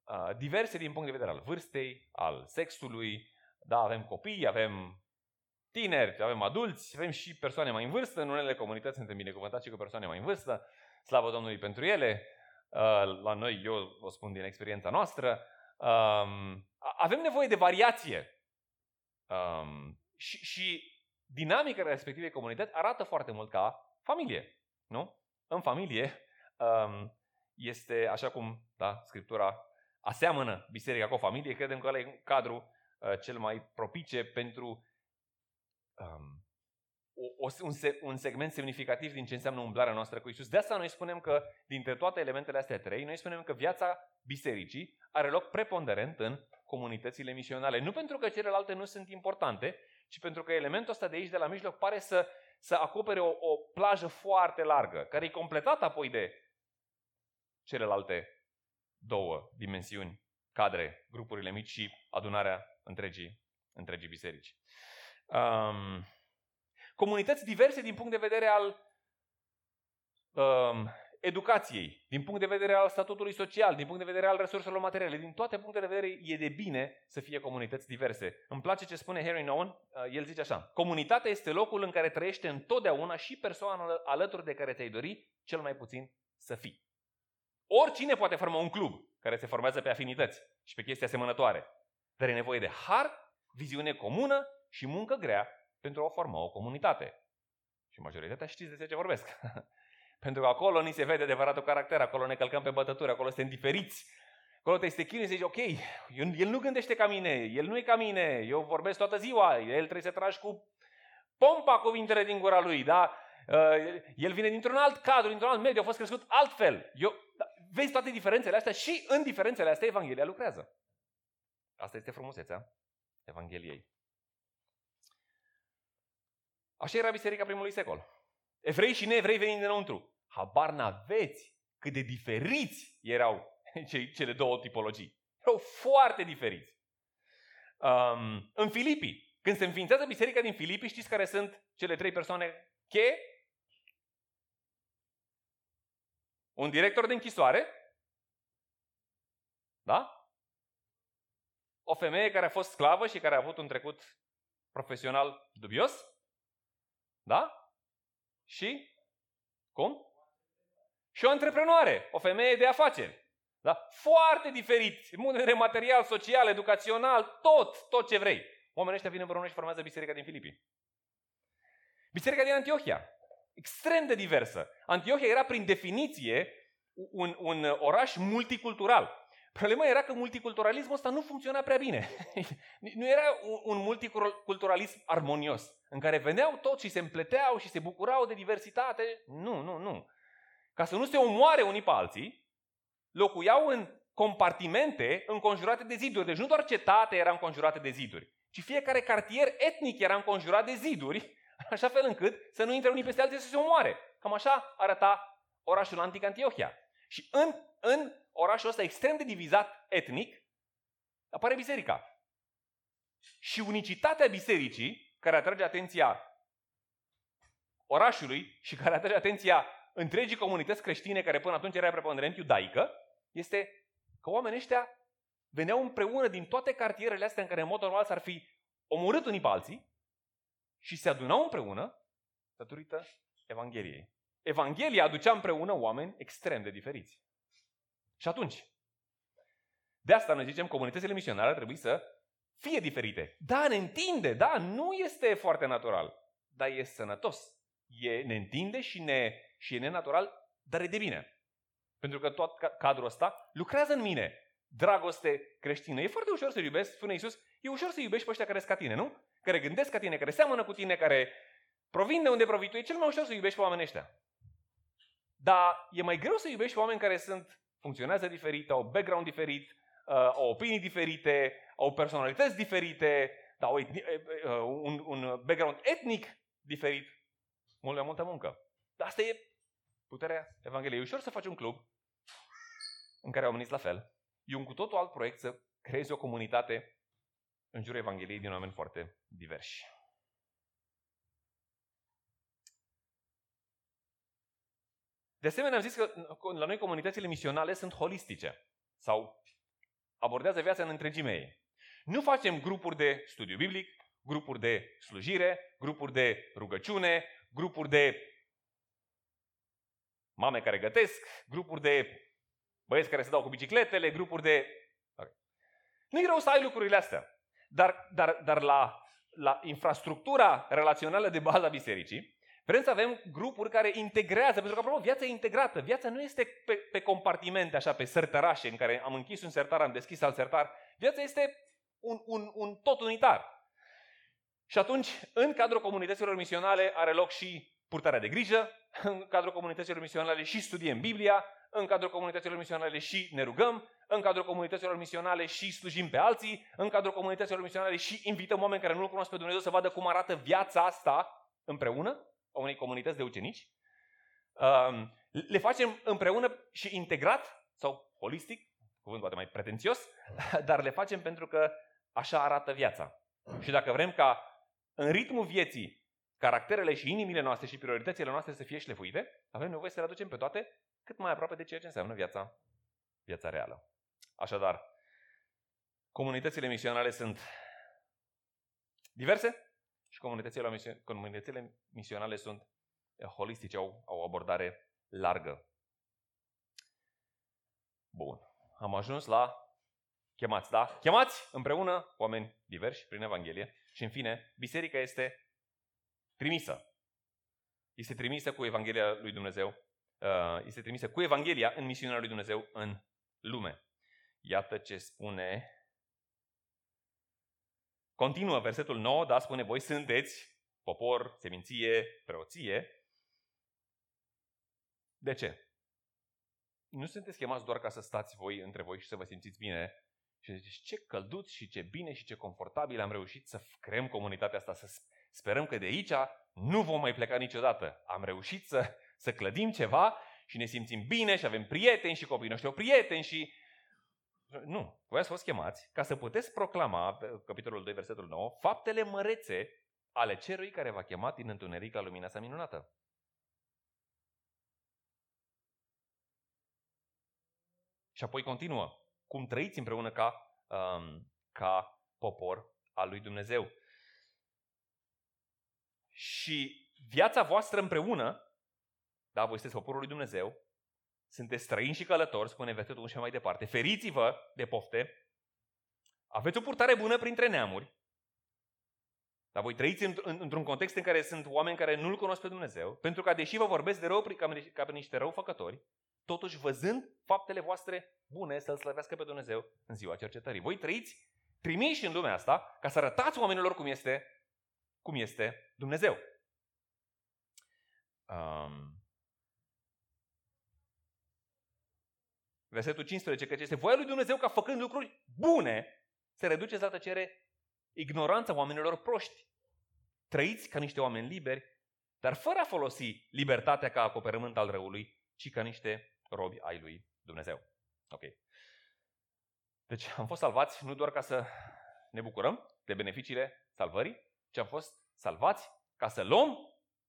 Uh, diverse din punct de vedere al vârstei, al sexului, da, avem copii, avem tineri, avem adulți, avem și persoane mai în vârstă. În unele comunități suntem binecuvântați și cu persoane mai în vârstă. Slavă Domnului pentru ele. Uh, la noi, eu o spun din experiența noastră, um, avem nevoie de variație. Um, și, și dinamica respectivei comunități arată foarte mult ca familie. Nu? În familie um, este așa cum da, Scriptura aseamănă biserica cu o familie, credem că ăla e cadrul uh, cel mai propice pentru um, o, un, un segment semnificativ din ce înseamnă umblarea noastră cu Isus. De asta noi spunem că, dintre toate elementele astea trei, noi spunem că viața bisericii are loc preponderent în comunitățile misionale. Nu pentru că celelalte nu sunt importante, ci pentru că elementul ăsta de aici, de la mijloc, pare să, să acopere o, o plajă foarte largă, care e completată apoi de celelalte două dimensiuni, cadre, grupurile mici și adunarea întregii, întregii biserici. Um, comunități diverse din punct de vedere al um, educației, din punct de vedere al statutului social, din punct de vedere al resurselor materiale, din toate punctele de vedere e de bine să fie comunități diverse. Îmi place ce spune Harry Nowen, uh, el zice așa, comunitatea este locul în care trăiește întotdeauna și persoana alături de care ți-ai dori cel mai puțin să fii. Oricine poate forma un club care se formează pe afinități și pe chestii asemănătoare, dar e nevoie de har, viziune comună și muncă grea pentru a forma o comunitate. Și majoritatea știți de ce vorbesc. pentru că acolo ni se vede adevăratul caracter, acolo ne călcăm pe bătături, acolo suntem diferiți. Acolo te este chinui și zici, ok, el nu gândește ca mine, el nu e ca mine, eu vorbesc toată ziua, el trebuie să tragi cu pompa cuvintele din gura lui, da? Uh, el vine dintr-un alt cadru, dintr-un alt mediu, a fost crescut altfel. Eu, da, vezi toate diferențele astea și în diferențele astea Evanghelia lucrează. Asta este frumusețea Evangheliei. Așa era biserica primului secol. Evrei și neevrei venind dinăuntru. Habar n-aveți cât de diferiți erau cele două tipologii. Erau foarte diferiți. Um, în Filipii, când se înființează biserica din Filipii, știți care sunt cele trei persoane cheie? Un director de închisoare, da? O femeie care a fost sclavă și care a avut un trecut profesional dubios, da? Și? Cum? Și o antreprenoare, o femeie de afaceri. Da? Foarte diferit, în punct de vedere material, social, educațional, tot, tot ce vrei. Oamenii ăștia vin împreună și formează biserica din Filipii. Biserica din Antiohia, extrem de diversă. Antiohia era prin definiție un, un oraș multicultural. Problema era că multiculturalismul ăsta nu funcționa prea bine. nu era un, un multiculturalism armonios, în care veneau toți și se împleteau și se bucurau de diversitate. Nu, nu, nu. Ca să nu se omoare unii pe alții, locuiau în compartimente înconjurate de ziduri. Deci nu doar cetate era înconjurată de ziduri, ci fiecare cartier etnic era înconjurat de ziduri, așa fel încât să nu intre unii peste alții să se omoare. Cam așa arăta orașul antic Antiohia. Și în, în orașul ăsta extrem de divizat etnic, apare biserica. Și unicitatea bisericii, care atrage atenția orașului și care atrage atenția întregii comunități creștine, care până atunci era preponderent iudaică, este că oamenii ăștia veneau împreună din toate cartierele astea în care în mod normal s-ar fi omorât unii pe alții și se adunau împreună datorită Evangheliei. Evanghelia aducea împreună oameni extrem de diferiți. Și atunci, de asta noi zicem comunitățile misionare ar trebui să fie diferite. Da, ne întinde, da, nu este foarte natural, dar e sănătos. E, ne întinde și, ne, și e nenatural, dar e de bine. Pentru că tot cadrul ăsta lucrează în mine. Dragoste creștină. E foarte ușor să iubesc, spune Iisus, e ușor să iubești pe ăștia care sunt ca tine, nu? Care gândesc ca tine, care seamănă cu tine, care provin de unde provii tu. E cel mai ușor să iubești pe oamenii ăștia. Dar e mai greu să iubești pe oameni care sunt funcționează diferit, au background diferit, uh, au opinii diferite, au personalități diferite, au uh, un, un background etnic diferit. Mult mai multă muncă. Dar asta e Puterea Evangheliei. E ușor să faci un club în care oamenii sunt la fel. E un cu totul alt proiect să creezi o comunitate în jurul Evangheliei din oameni foarte diversi. De asemenea, am zis că la noi comunitățile misionale sunt holistice sau abordează viața în întregime ei. Nu facem grupuri de studiu biblic, grupuri de slujire, grupuri de rugăciune, grupuri de mame care gătesc, grupuri de băieți care se dau cu bicicletele, grupuri de... Nu e rău să ai lucrurile astea. Dar, dar, dar la, la infrastructura relațională de bază a bisericii, vrem să avem grupuri care integrează, pentru că, apropo, viața e integrată. Viața nu este pe, pe compartimente, așa, pe sărtărașe, în care am închis un sertar, am deschis alt sertar. Viața este un, un, un tot unitar. Și atunci, în cadrul comunităților misionale are loc și purtarea de grijă, în cadrul comunităților misionale și studiem Biblia, în cadrul comunităților misionale și ne rugăm, în cadrul comunităților misionale și slujim pe alții, în cadrul comunităților misionale și invităm oameni care nu-L cunosc pe Dumnezeu să vadă cum arată viața asta împreună, a unei comunități de ucenici. Um, le facem împreună și integrat sau holistic, cuvânt poate mai pretențios, dar le facem pentru că așa arată viața. Și dacă vrem ca în ritmul vieții caracterele și inimile noastre și prioritățile noastre să fie șlefuite, avem nevoie să le aducem pe toate cât mai aproape de ceea ce înseamnă viața, viața reală. Așadar, comunitățile misionale sunt diverse și comunitățile, comunitățile misionale sunt eh, holistice, au, au o abordare largă. Bun. Am ajuns la chemați, da? Chemați împreună oameni diversi prin Evanghelie și în fine, biserica este trimisă. Este trimisă cu Evanghelia lui Dumnezeu. Uh, este trimisă cu Evanghelia în misiunea lui Dumnezeu în lume. Iată ce spune. Continuă versetul 9, da, spune, voi sunteți popor, seminție, preoție. De ce? Nu sunteți chemați doar ca să stați voi între voi și să vă simțiți bine și ziceți ce călduț și ce bine și ce confortabil am reușit să creăm comunitatea asta, să Sperăm că de aici nu vom mai pleca niciodată. Am reușit să, să clădim ceva și ne simțim bine și avem prieteni și copiii noștri au prieteni și... Nu, voi ați fost chemați ca să puteți proclama, capitolul 2, versetul 9, faptele mărețe ale cerului care v-a chemat din întuneric la lumina sa minunată. Și apoi continuă. Cum trăiți împreună ca, um, ca popor al lui Dumnezeu. Și viața voastră împreună, da, voi sunteți poporul lui Dumnezeu, sunteți străini și călători, spune versetul și mai departe, feriți-vă de pofte, aveți o purtare bună printre neamuri, dar voi trăiți într-un context în care sunt oameni care nu-L cunosc pe Dumnezeu, pentru că deși vă vorbesc de rău ca pe niște răufăcători, totuși văzând faptele voastre bune să-L slăvească pe Dumnezeu în ziua cercetării. Voi trăiți trimiși în lumea asta ca să arătați oamenilor cum este cum este Dumnezeu. Um, versetul 15, că este voia lui Dumnezeu ca făcând lucruri bune se reduce la tăcere ignoranța oamenilor proști. Trăiți ca niște oameni liberi, dar fără a folosi libertatea ca acoperământ al răului, ci ca niște robi ai lui Dumnezeu. Ok. Deci am fost salvați nu doar ca să ne bucurăm de beneficiile salvării, ci am fost salvați ca să luăm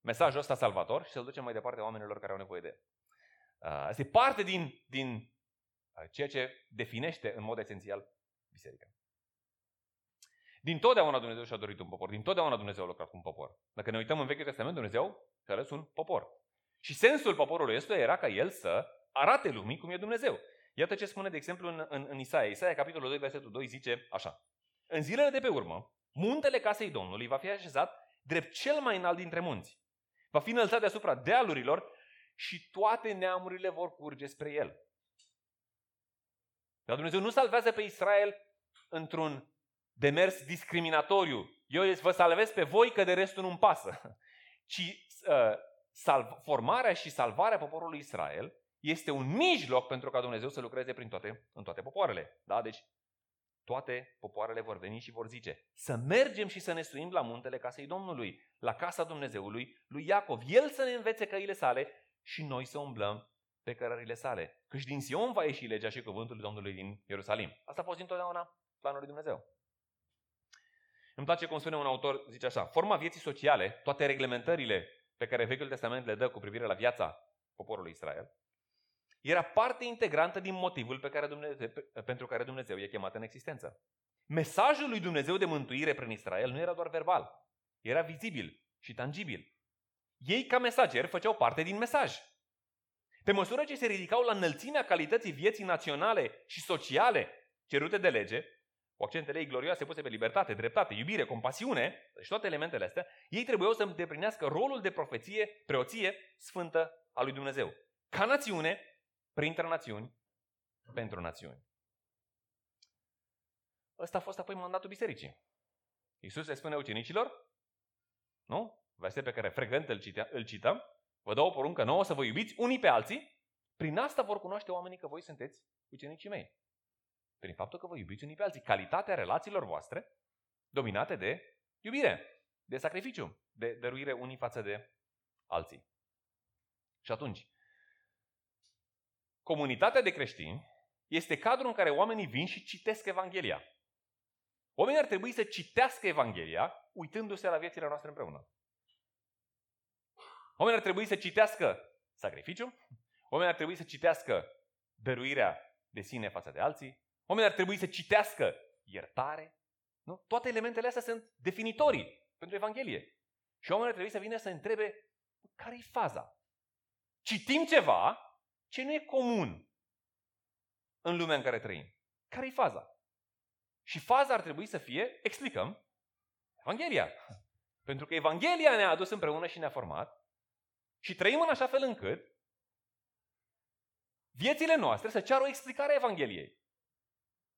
mesajul ăsta salvator și să-l ducem mai departe oamenilor care au nevoie de el. Uh, asta e parte din, din uh, ceea ce definește în mod esențial biserica. Din totdeauna Dumnezeu și-a dorit un popor. Din totdeauna Dumnezeu a lucrat cu un popor. Dacă ne uităm în Vechiul Testament, Dumnezeu și-a ales un popor. Și sensul poporului ăsta era ca el să arate lumii cum e Dumnezeu. Iată ce spune, de exemplu, în, în, în Isaia. Isaia, capitolul 2, versetul 2, zice așa. În zilele de pe urmă, muntele casei Domnului va fi așezat drept cel mai înalt dintre munți. Va fi înălțat deasupra dealurilor și toate neamurile vor curge spre el. Dar Dumnezeu nu salvează pe Israel într-un demers discriminatoriu. Eu vă salvez pe voi că de restul nu-mi pasă. Ci uh, salv, formarea și salvarea poporului Israel este un mijloc pentru ca Dumnezeu să lucreze prin toate, în toate popoarele. Da? Deci toate popoarele vor veni și vor zice să mergem și să ne suim la muntele casei Domnului, la casa Dumnezeului lui Iacov. El să ne învețe căile sale și noi să umblăm pe cărările sale. Căci din Sion va ieși legea și cuvântul Domnului din Ierusalim. Asta a fost întotdeauna planul lui Dumnezeu. Îmi place cum spune un autor, zice așa, forma vieții sociale, toate reglementările pe care Vechiul Testament le dă cu privire la viața poporului Israel, era parte integrantă din motivul pe care Dumnezeu, pentru care Dumnezeu i-a chemat în existență. Mesajul lui Dumnezeu de mântuire prin Israel nu era doar verbal, era vizibil și tangibil. Ei, ca mesageri, făceau parte din mesaj. Pe măsură ce se ridicau la înălțimea calității vieții naționale și sociale cerute de lege, cu accentele ei glorioase puse pe libertate, dreptate, iubire, compasiune și toate elementele astea, ei trebuiau să îndeplinească rolul de profeție, preoție sfântă a lui Dumnezeu. Ca națiune, printre națiuni, pentru națiuni. Ăsta a fost apoi mandatul bisericii. Iisus le spune ucenicilor, nu? Verset pe care frecvent îl, citea, îl cităm, vă dau o poruncă nouă să vă iubiți unii pe alții, prin asta vor cunoaște oamenii că voi sunteți ucenicii mei. Prin faptul că vă iubiți unii pe alții. Calitatea relațiilor voastre dominate de iubire, de sacrificiu, de dăruire unii față de alții. Și atunci, comunitatea de creștini este cadrul în care oamenii vin și citesc Evanghelia. Oamenii ar trebui să citească Evanghelia uitându-se la viețile noastre împreună. Oamenii ar trebui să citească sacrificiu, oamenii ar trebui să citească dăruirea de sine față de alții, oamenii ar trebui să citească iertare. Nu? Toate elementele astea sunt definitorii pentru Evanghelie. Și oamenii ar trebui să vină să întrebe care e faza. Citim ceva ce nu e comun în lumea în care trăim. Care e faza? Și faza ar trebui să fie, explicăm, Evanghelia. Pentru că Evanghelia ne-a adus împreună și ne-a format și trăim în așa fel încât viețile noastre să ceară o explicare a Evangheliei.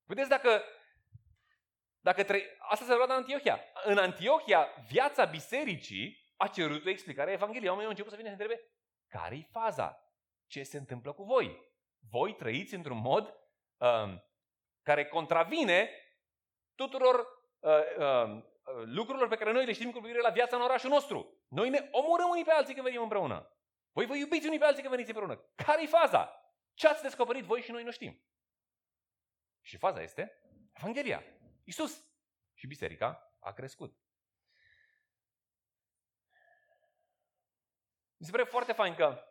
Vedeți dacă, dacă trăi... Asta se vrea în Antiohia. În Antiohia, viața bisericii a cerut o explicare a Evangheliei. Oamenii au început să vină să întrebe care-i faza? Ce se întâmplă cu voi? Voi trăiți într-un mod um, care contravine tuturor uh, uh, lucrurilor pe care noi le știm cu privire la viața în orașul nostru. Noi ne omorâm unii pe alții când venim împreună. Voi vă iubiți unii pe alții când veniți împreună. Care-i faza? Ce ați descoperit voi și noi nu știm? Și faza este Evanghelia. Isus. Și biserica a crescut. Mi se pare foarte fain că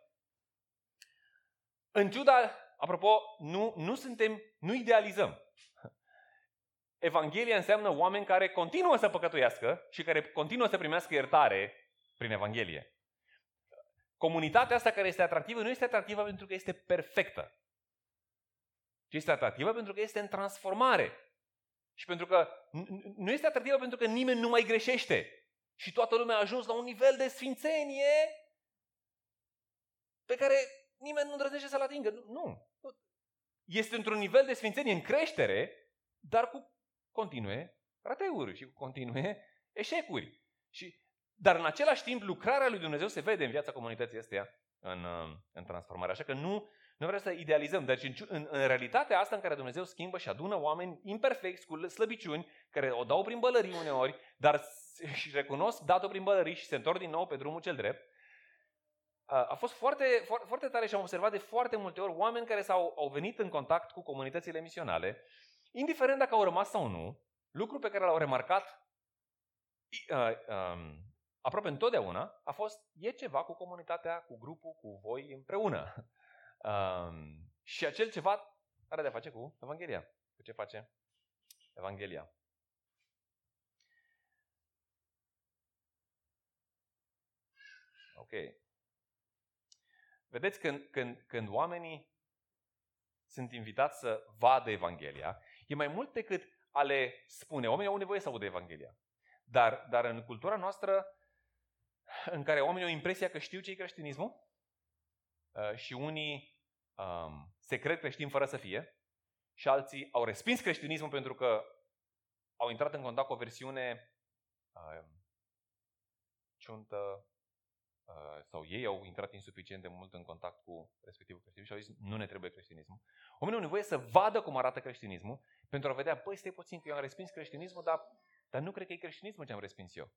în ciuda, apropo, nu, nu suntem, nu idealizăm. Evanghelia înseamnă oameni care continuă să păcătuiască și care continuă să primească iertare prin Evanghelie. Comunitatea asta care este atractivă nu este atractivă pentru că este perfectă, ci este atractivă pentru că este în transformare. Și pentru că nu este atractivă pentru că nimeni nu mai greșește și toată lumea a ajuns la un nivel de sfințenie pe care nimeni nu îndrăznește să-l atingă. Nu. Este într-un nivel de sfințenie în creștere, dar cu continue rateuri și cu continue eșecuri. Și, dar în același timp, lucrarea lui Dumnezeu se vede în viața comunității astea în, în transformare. Așa că nu, nu vreau să idealizăm, dar în, în, în realitatea asta în care Dumnezeu schimbă și adună oameni imperfecți, cu slăbiciuni, care o dau prin bălării uneori, dar și recunosc dat-o prin bălării și se întorc din nou pe drumul cel drept, a fost foarte, foarte, foarte tare și am observat de foarte multe ori oameni care s-au au venit în contact cu comunitățile misionale indiferent dacă au rămas sau nu, lucru pe care l-au remarcat uh, um, aproape întotdeauna a fost e ceva cu comunitatea, cu grupul, cu voi împreună. Um, și acel ceva are de-a face cu Evanghelia. Cu ce face Evanghelia. Ok. Vedeți, când, când, când oamenii sunt invitați să vadă Evanghelia, e mai mult decât a le spune. Oamenii au nevoie să audă Evanghelia. Dar, dar în cultura noastră, în care oamenii au impresia că știu ce e creștinismul uh, și unii um, se cred creștini fără să fie și alții au respins creștinismul pentru că au intrat în contact cu o versiune uh, ciuntă, Uh, sau ei au intrat insuficient de mult în contact cu respectivul creștinism și au zis nu ne trebuie creștinismul. Oamenii au nevoie să vadă cum arată creștinismul pentru a vedea, băi, stai puțin că eu am respins creștinismul, dar, dar nu cred că e creștinismul ce am respins eu.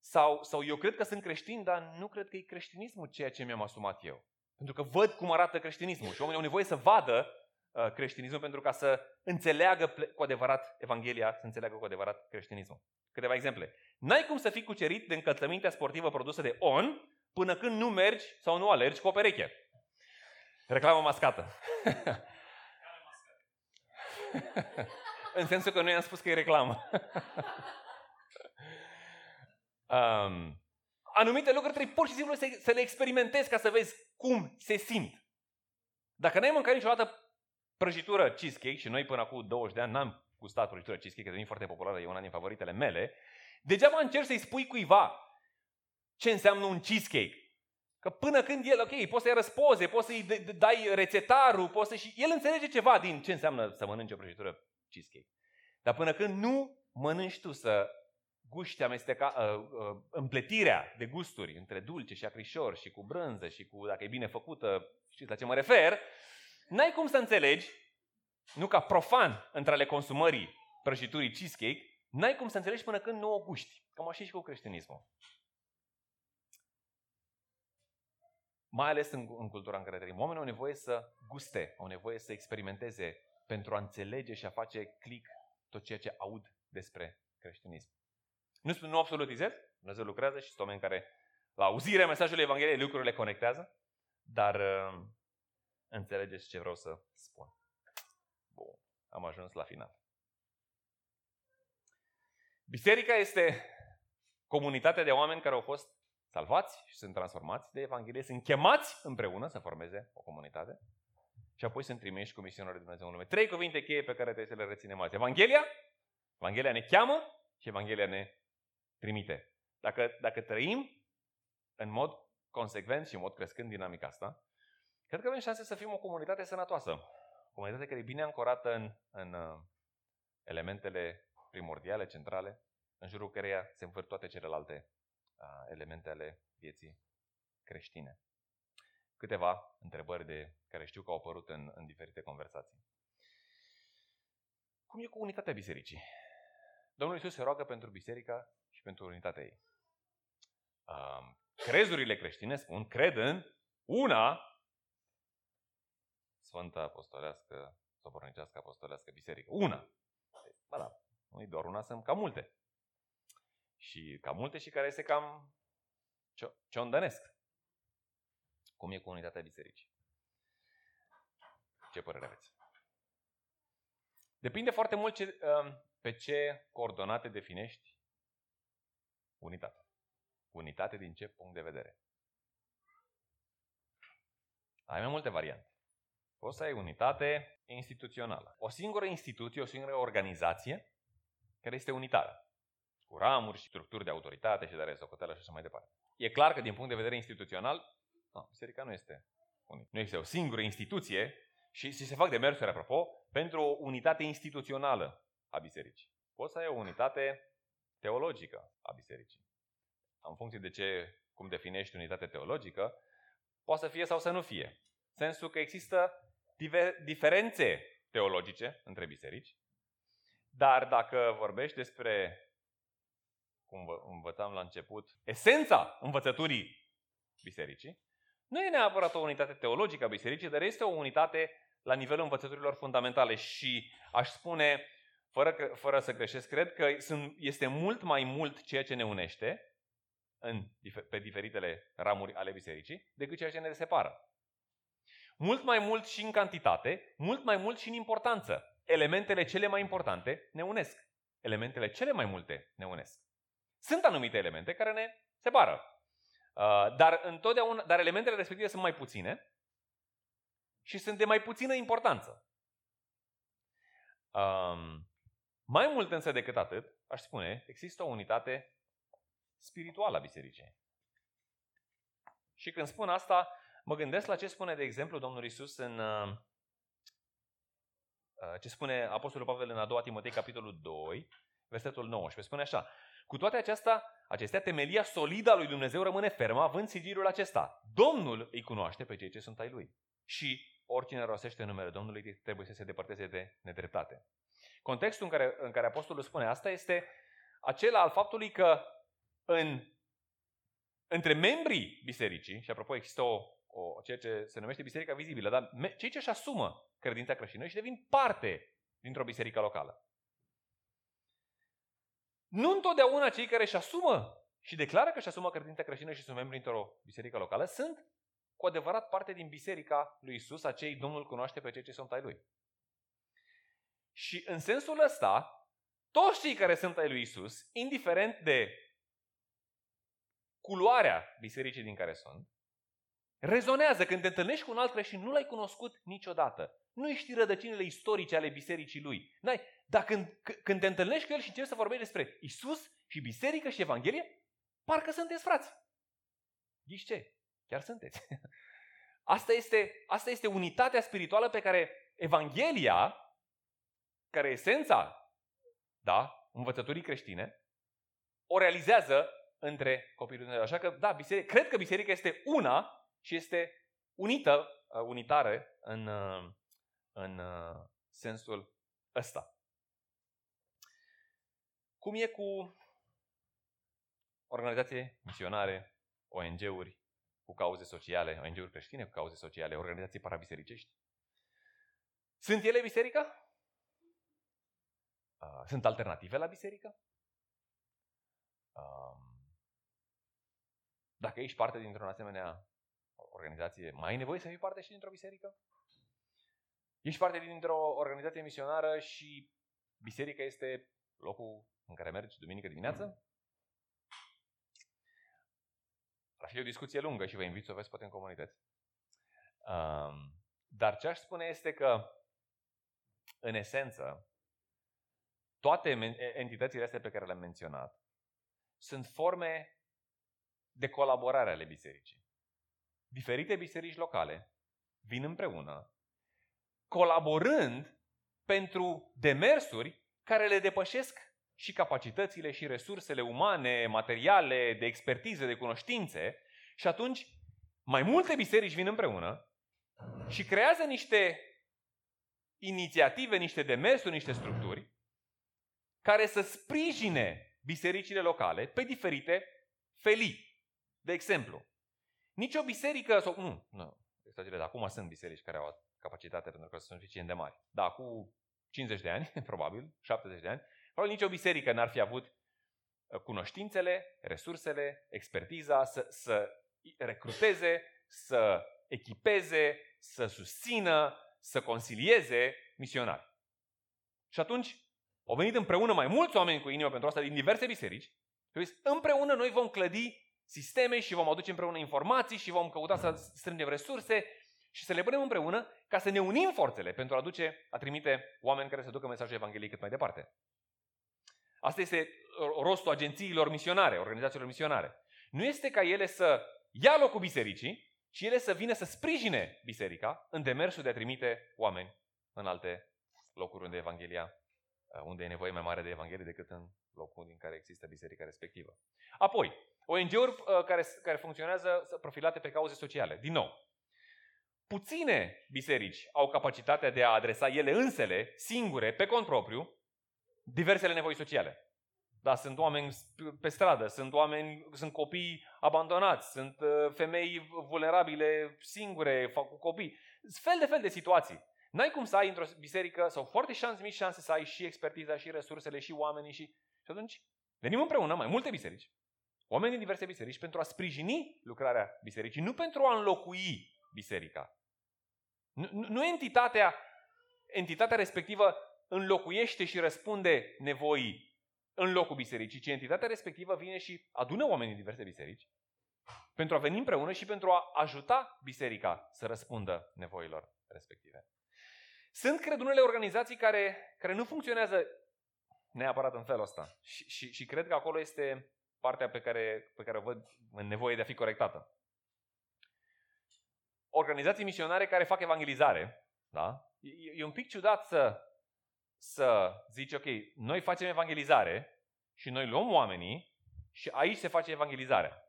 Sau, sau eu cred că sunt creștin, dar nu cred că e creștinismul ceea ce mi-am asumat eu. Pentru că văd cum arată creștinismul și oamenii au nevoie să vadă uh, creștinismul pentru ca să înțeleagă cu adevărat Evanghelia, să înțeleagă cu adevărat creștinismul. Câteva exemple. N-ai cum să fii cucerit de încălțămintea sportivă produsă de ON până când nu mergi sau nu alergi cu o pereche. Reclamă mascată. în sensul că nu i-am spus că e reclamă. um, anumite lucruri trebuie pur și simplu să, să le experimentezi ca să vezi cum se simt. Dacă n-ai mâncat niciodată prăjitură cheesecake și noi până acum 20 de ani n-am gustat prăjitură cheesecake, că devine foarte populară, e una din favoritele mele, degeaba încerci să-i spui cuiva ce înseamnă un cheesecake. Că până când el, ok, poți să-i răspoze, poți să-i dai rețetarul, poți să și el înțelege ceva din ce înseamnă să mănânci o prăjitură cheesecake. Dar până când nu mănânci tu să guști amesteca, uh, uh, împletirea de gusturi între dulce și acrișor și cu brânză și cu, dacă e bine făcută, știți la ce mă refer, n-ai cum să înțelegi, nu ca profan între ale consumării prăjiturii cheesecake, n-ai cum să înțelegi până când nu o guști. Cam așa și cu creștinismul. Mai ales în, în cultura în care trăim. Oamenii au nevoie să guste, au nevoie să experimenteze pentru a înțelege și a face click tot ceea ce aud despre creștinism. Nu, nu absolutizez, Dumnezeu lucrează și sunt oameni care la auzirea mesajului Evangheliei lucrurile conectează, dar uh, înțelegeți ce vreau să spun. Bun, am ajuns la final. Biserica este comunitatea de oameni care au fost salvați și sunt transformați de Evanghelie, sunt chemați împreună să formeze o comunitate și apoi sunt trimiși cu misiunea lui Dumnezeu în lume. Trei cuvinte cheie pe care trebuie să le reținem azi. Evanghelia, Evanghelia ne cheamă și Evanghelia ne trimite. Dacă, dacă trăim în mod consecvent și în mod crescând dinamica asta, cred că avem șanse să fim o comunitate sănătoasă. O comunitate care e bine ancorată în, în uh, elementele primordiale, centrale, în jurul căreia se învârt toate celelalte uh, elemente ale vieții creștine. Câteva întrebări de care știu că au apărut în, în diferite conversații. Cum e cu unitatea bisericii? Domnul Iisus se roagă pentru biserica și pentru unitatea ei. Um, crezurile creștine spun, cred în una Sfântă Apostolească, Sobornicească Apostolească Biserică. Una. Ba da, nu doar una, sunt cam multe. Și cam multe și care se cam ciondănesc. Cum e cu unitatea bisericii? Ce părere aveți? Depinde foarte mult ce, um, pe ce coordonate definești unitate. Unitate din ce punct de vedere? Ai mai multe variante. Poți să ai unitate instituțională. O singură instituție, o singură organizație care este unitară. Cu ramuri și structuri de autoritate și de resocoteală și așa mai departe. E clar că din punct de vedere instituțional, nu, biserica nu este unică. Nu este o singură instituție și, și se fac demersuri, apropo, pentru o unitate instituțională a bisericii. Poți să ai o unitate teologică a bisericii. În funcție de ce, cum definești unitate teologică, poate să fie sau să nu fie. Sensul că există diferențe teologice între biserici, dar dacă vorbești despre, cum învățam la început, esența învățăturii bisericii, nu e neapărat o unitate teologică a bisericii, dar este o unitate la nivelul învățăturilor fundamentale și aș spune, fără, că, fără să greșesc, cred că sunt, este mult mai mult ceea ce ne unește în, pe diferitele ramuri ale bisericii decât ceea ce ne separă. Mult mai mult și în cantitate, mult mai mult și în importanță. Elementele cele mai importante ne unesc. Elementele cele mai multe ne unesc. Sunt anumite elemente care ne separă. Uh, dar, întotdeauna, dar elementele respective sunt mai puține și sunt de mai puțină importanță. Um, mai mult însă decât atât, aș spune, există o unitate spirituală a bisericii. Și când spun asta, mă gândesc la ce spune, de exemplu, Domnul Isus în uh, uh, ce spune Apostolul Pavel în a doua Timotei, capitolul 2, versetul 19. Spune așa, cu toate acestea, acestea, temelia solidă a lui Dumnezeu rămâne fermă, având sigiliul acesta. Domnul îi cunoaște pe cei ce sunt ai lui. Și oricine rosește numele Domnului trebuie să se depărteze de nedreptate. Contextul în care, în care Apostolul spune asta este acela al faptului că în, între membrii bisericii, și apropo există o, o, ceea ce se numește biserica vizibilă, dar me, cei ce își asumă credința creștină și devin parte dintr-o biserică locală. Nu întotdeauna cei care își asumă și declară că își asumă credința creștină și sunt membri într-o biserică locală sunt cu adevărat parte din biserica lui Isus, acei Domnul cunoaște pe cei ce sunt ai lui. Și în sensul ăsta, toți cei care sunt ai lui Isus, indiferent de culoarea bisericii din care sunt, rezonează când te întâlnești cu un alt creștin, nu l-ai cunoscut niciodată. Nu știi rădăcinile istorice ale bisericii lui. N-ai. Dar când, când te întâlnești cu el și începi să vorbești despre Isus și biserică și Evanghelie, parcă sunteți frați. Ghiși ce? Chiar sunteți. Asta este, asta este unitatea spirituală pe care Evanghelia, care e esența da, învățăturii creștine, o realizează între copiii Dumnezeu. Așa că, da, biserica, cred că biserica este una și este unită, uh, unitară în, uh, în uh, sensul ăsta. Cum e cu organizații misionare, ONG-uri cu cauze sociale, ONG-uri creștine cu cauze sociale, organizații parabisericești? Sunt ele biserica? Sunt alternative la biserică? Dacă ești parte dintr-o asemenea organizație, mai ai nevoie să fii parte și dintr-o biserică? Ești parte dintr-o organizație misionară și biserica este locul în care mergi duminică dimineață? Ar fi o discuție lungă și vă invit să o vezi poate în comunități. Um, dar ce aș spune este că, în esență, toate entitățile astea pe care le-am menționat sunt forme de colaborare ale bisericii. Diferite biserici locale vin împreună, colaborând pentru demersuri care le depășesc și capacitățile și resursele umane, materiale, de expertiză, de cunoștințe și atunci mai multe biserici vin împreună și creează niște inițiative, niște demersuri, niște structuri care să sprijine bisericile locale pe diferite felii. De exemplu, nicio biserică, sau nu, nu, exagerez, acum sunt biserici care au capacitate pentru că sunt suficient de mari. Dar acum 50 de ani, probabil, 70 de ani, probabil nicio biserică n-ar fi avut uh, cunoștințele, resursele, expertiza să, să recruteze, să echipeze, să susțină, să consilieze misionari. Și atunci au venit împreună mai mulți oameni cu inimă pentru asta din diverse biserici și împreună noi vom clădi sisteme și vom aduce împreună informații și vom căuta să strângem resurse și să le punem împreună ca să ne unim forțele pentru a aduce, a trimite oameni care să ducă mesajul Evangheliei cât mai departe. Asta este rostul agențiilor misionare, organizațiilor misionare. Nu este ca ele să ia locul bisericii, ci ele să vină să sprijine biserica în demersul de a trimite oameni în alte locuri unde Evanghelia, unde e nevoie mai mare de Evanghelie decât în locul în care există biserica respectivă. Apoi, ONG-uri uh, care, care funcționează profilate pe cauze sociale. Din nou, puține biserici au capacitatea de a adresa ele însele, singure, pe cont propriu, diversele nevoi sociale. Da, sunt oameni pe stradă, sunt oameni, sunt copii abandonați, sunt uh, femei vulnerabile singure, fac cu copii. Sunt fel de fel de situații. N-ai cum să ai într-o biserică, sau foarte șanse mici șanse să ai și expertiza, și resursele, și oamenii, și... Și atunci venim împreună, mai multe biserici, oameni din diverse biserici, pentru a sprijini lucrarea bisericii, nu pentru a înlocui biserica. Nu, nu entitatea, entitatea respectivă înlocuiește și răspunde nevoii în locul bisericii, ci entitatea respectivă vine și adună oameni din diverse biserici pentru a veni împreună și pentru a ajuta biserica să răspundă nevoilor respective. Sunt, cred, unele organizații care, care nu funcționează neapărat în felul ăsta. Și, și, și cred că acolo este partea pe care, pe care o văd în nevoie de a fi corectată. Organizații misionare care fac evangelizare, da? E, e un pic ciudat să, să zici, ok, noi facem evangelizare și noi luăm oamenii și aici se face evangelizarea.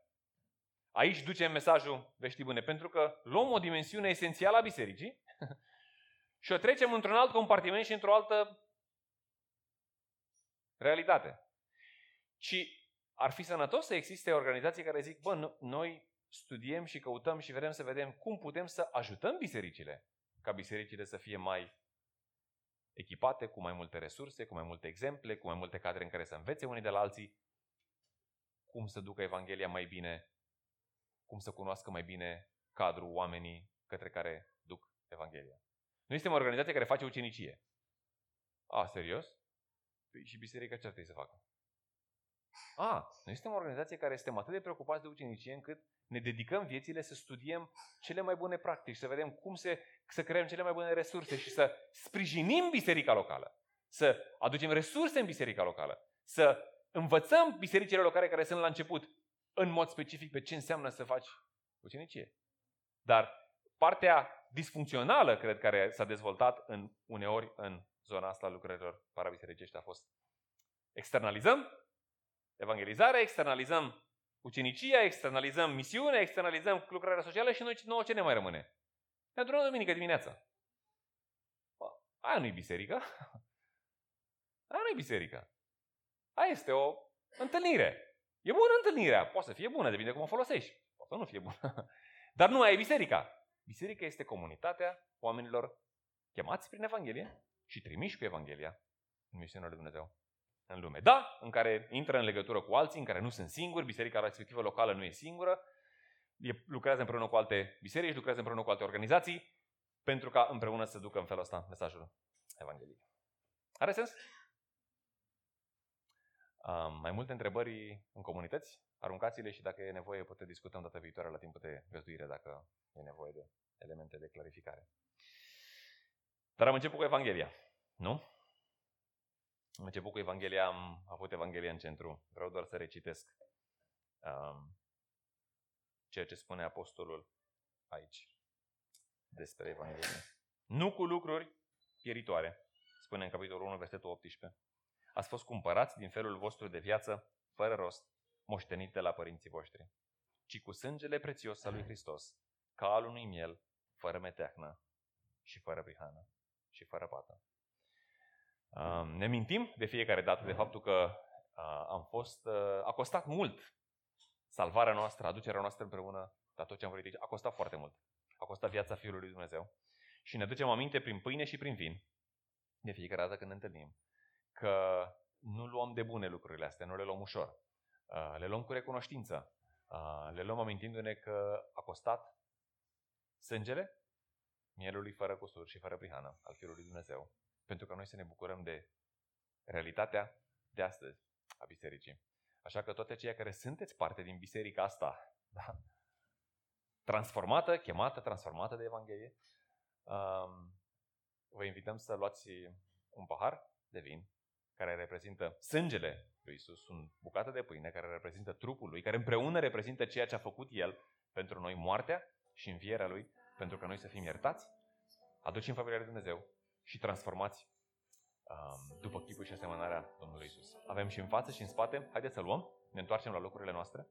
Aici ducem mesajul veștii bune, pentru că luăm o dimensiune esențială a bisericii și o trecem într-un alt compartiment și într-o altă realitate. Și ar fi sănătos să existe organizații care zic, bă, noi studiem și căutăm și vrem să vedem cum putem să ajutăm bisericile, ca bisericile să fie mai echipate, cu mai multe resurse, cu mai multe exemple, cu mai multe cadre în care să învețe unii de la alții cum să ducă Evanghelia mai bine, cum să cunoască mai bine cadrul oamenii către care duc Evanghelia. Noi suntem o organizație care face ucenicie. A, serios? Păi și biserica ce ar trebui să facă? A, noi suntem o organizație care suntem atât de preocupați de ucenicie încât ne dedicăm viețile să studiem cele mai bune practici, să vedem cum se, să creăm cele mai bune resurse și să sprijinim biserica locală. Să aducem resurse în biserica locală. Să învățăm bisericile locale care sunt la început în mod specific pe ce înseamnă să faci ucenicie. Dar partea disfuncțională, cred, care s-a dezvoltat în, uneori în zona asta a lucrărilor parabisericești a fost externalizăm evangelizarea, externalizăm ucenicia, externalizăm misiunea, externalizăm lucrarea socială și noi nouă ce ne mai rămâne? Ne adunăm duminică dimineața. Bă, aia nu-i biserică. Aia nu-i biserică. Aia este o întâlnire. E bună întâlnirea. Poate să fie bună, depinde cum o folosești. Poate să nu fie bună. Dar nu aia e biserica. Biserica este comunitatea oamenilor chemați prin Evanghelie și trimiși cu Evanghelia în misiunea lui Dumnezeu în lume. Da, în care intră în legătură cu alții, în care nu sunt singuri, biserica respectivă locală nu e singură, e, lucrează împreună cu alte biserici, lucrează împreună cu alte organizații, pentru ca împreună să ducă în felul ăsta mesajul Evangheliei. Are sens? Um, mai multe întrebări în comunități? Aruncați-le și dacă e nevoie putem discutăm data viitoare la timpul de găzduire dacă e nevoie de elemente de clarificare. Dar am început cu Evanghelia, nu? Am început cu Evanghelia, am avut Evanghelia în centru. Vreau doar să recitesc um, ceea ce spune Apostolul aici despre Evanghelie. Nu cu lucruri pieritoare, spune în capitolul 1, versetul 18. Ați fost cumpărați din felul vostru de viață, fără rost, moștenit de la părinții voștri, ci cu sângele prețios al lui Hristos, ca al unui miel, fără meteahnă și fără prihană și fără pată. Ne mintim de fiecare dată de faptul că am fost, a costat mult salvarea noastră, aducerea noastră împreună, dar tot ce am vorbit aici, a costat foarte mult. A costat viața Fiului lui Dumnezeu. Și ne ducem aminte prin pâine și prin vin, de fiecare dată când ne întâlnim, că nu luăm de bune lucrurile astea, nu le luăm ușor. Le luăm cu recunoștință. Le luăm amintindu-ne că a costat sângele mielului fără cusur și fără prihană al Fiului lui Dumnezeu pentru ca noi să ne bucurăm de realitatea de astăzi a bisericii. Așa că toate cei care sunteți parte din biserica asta, da? transformată, chemată, transformată de Evanghelie, um, vă invităm să luați un pahar de vin care reprezintă sângele lui Isus, un bucată de pâine care reprezintă trupul lui, care împreună reprezintă ceea ce a făcut El pentru noi, moartea și învierea lui, pentru ca noi să fim iertați, aduci în familia lui Dumnezeu și transformați um, după chipul și asemănarea Domnului Isus. Avem și în față și în spate. Haideți să luăm, ne întoarcem la locurile noastre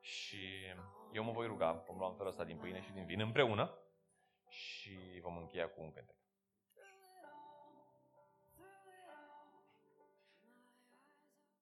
și eu mă voi ruga, vom lua în felul ăsta din pâine și din vin împreună și vom încheia cu un cântec.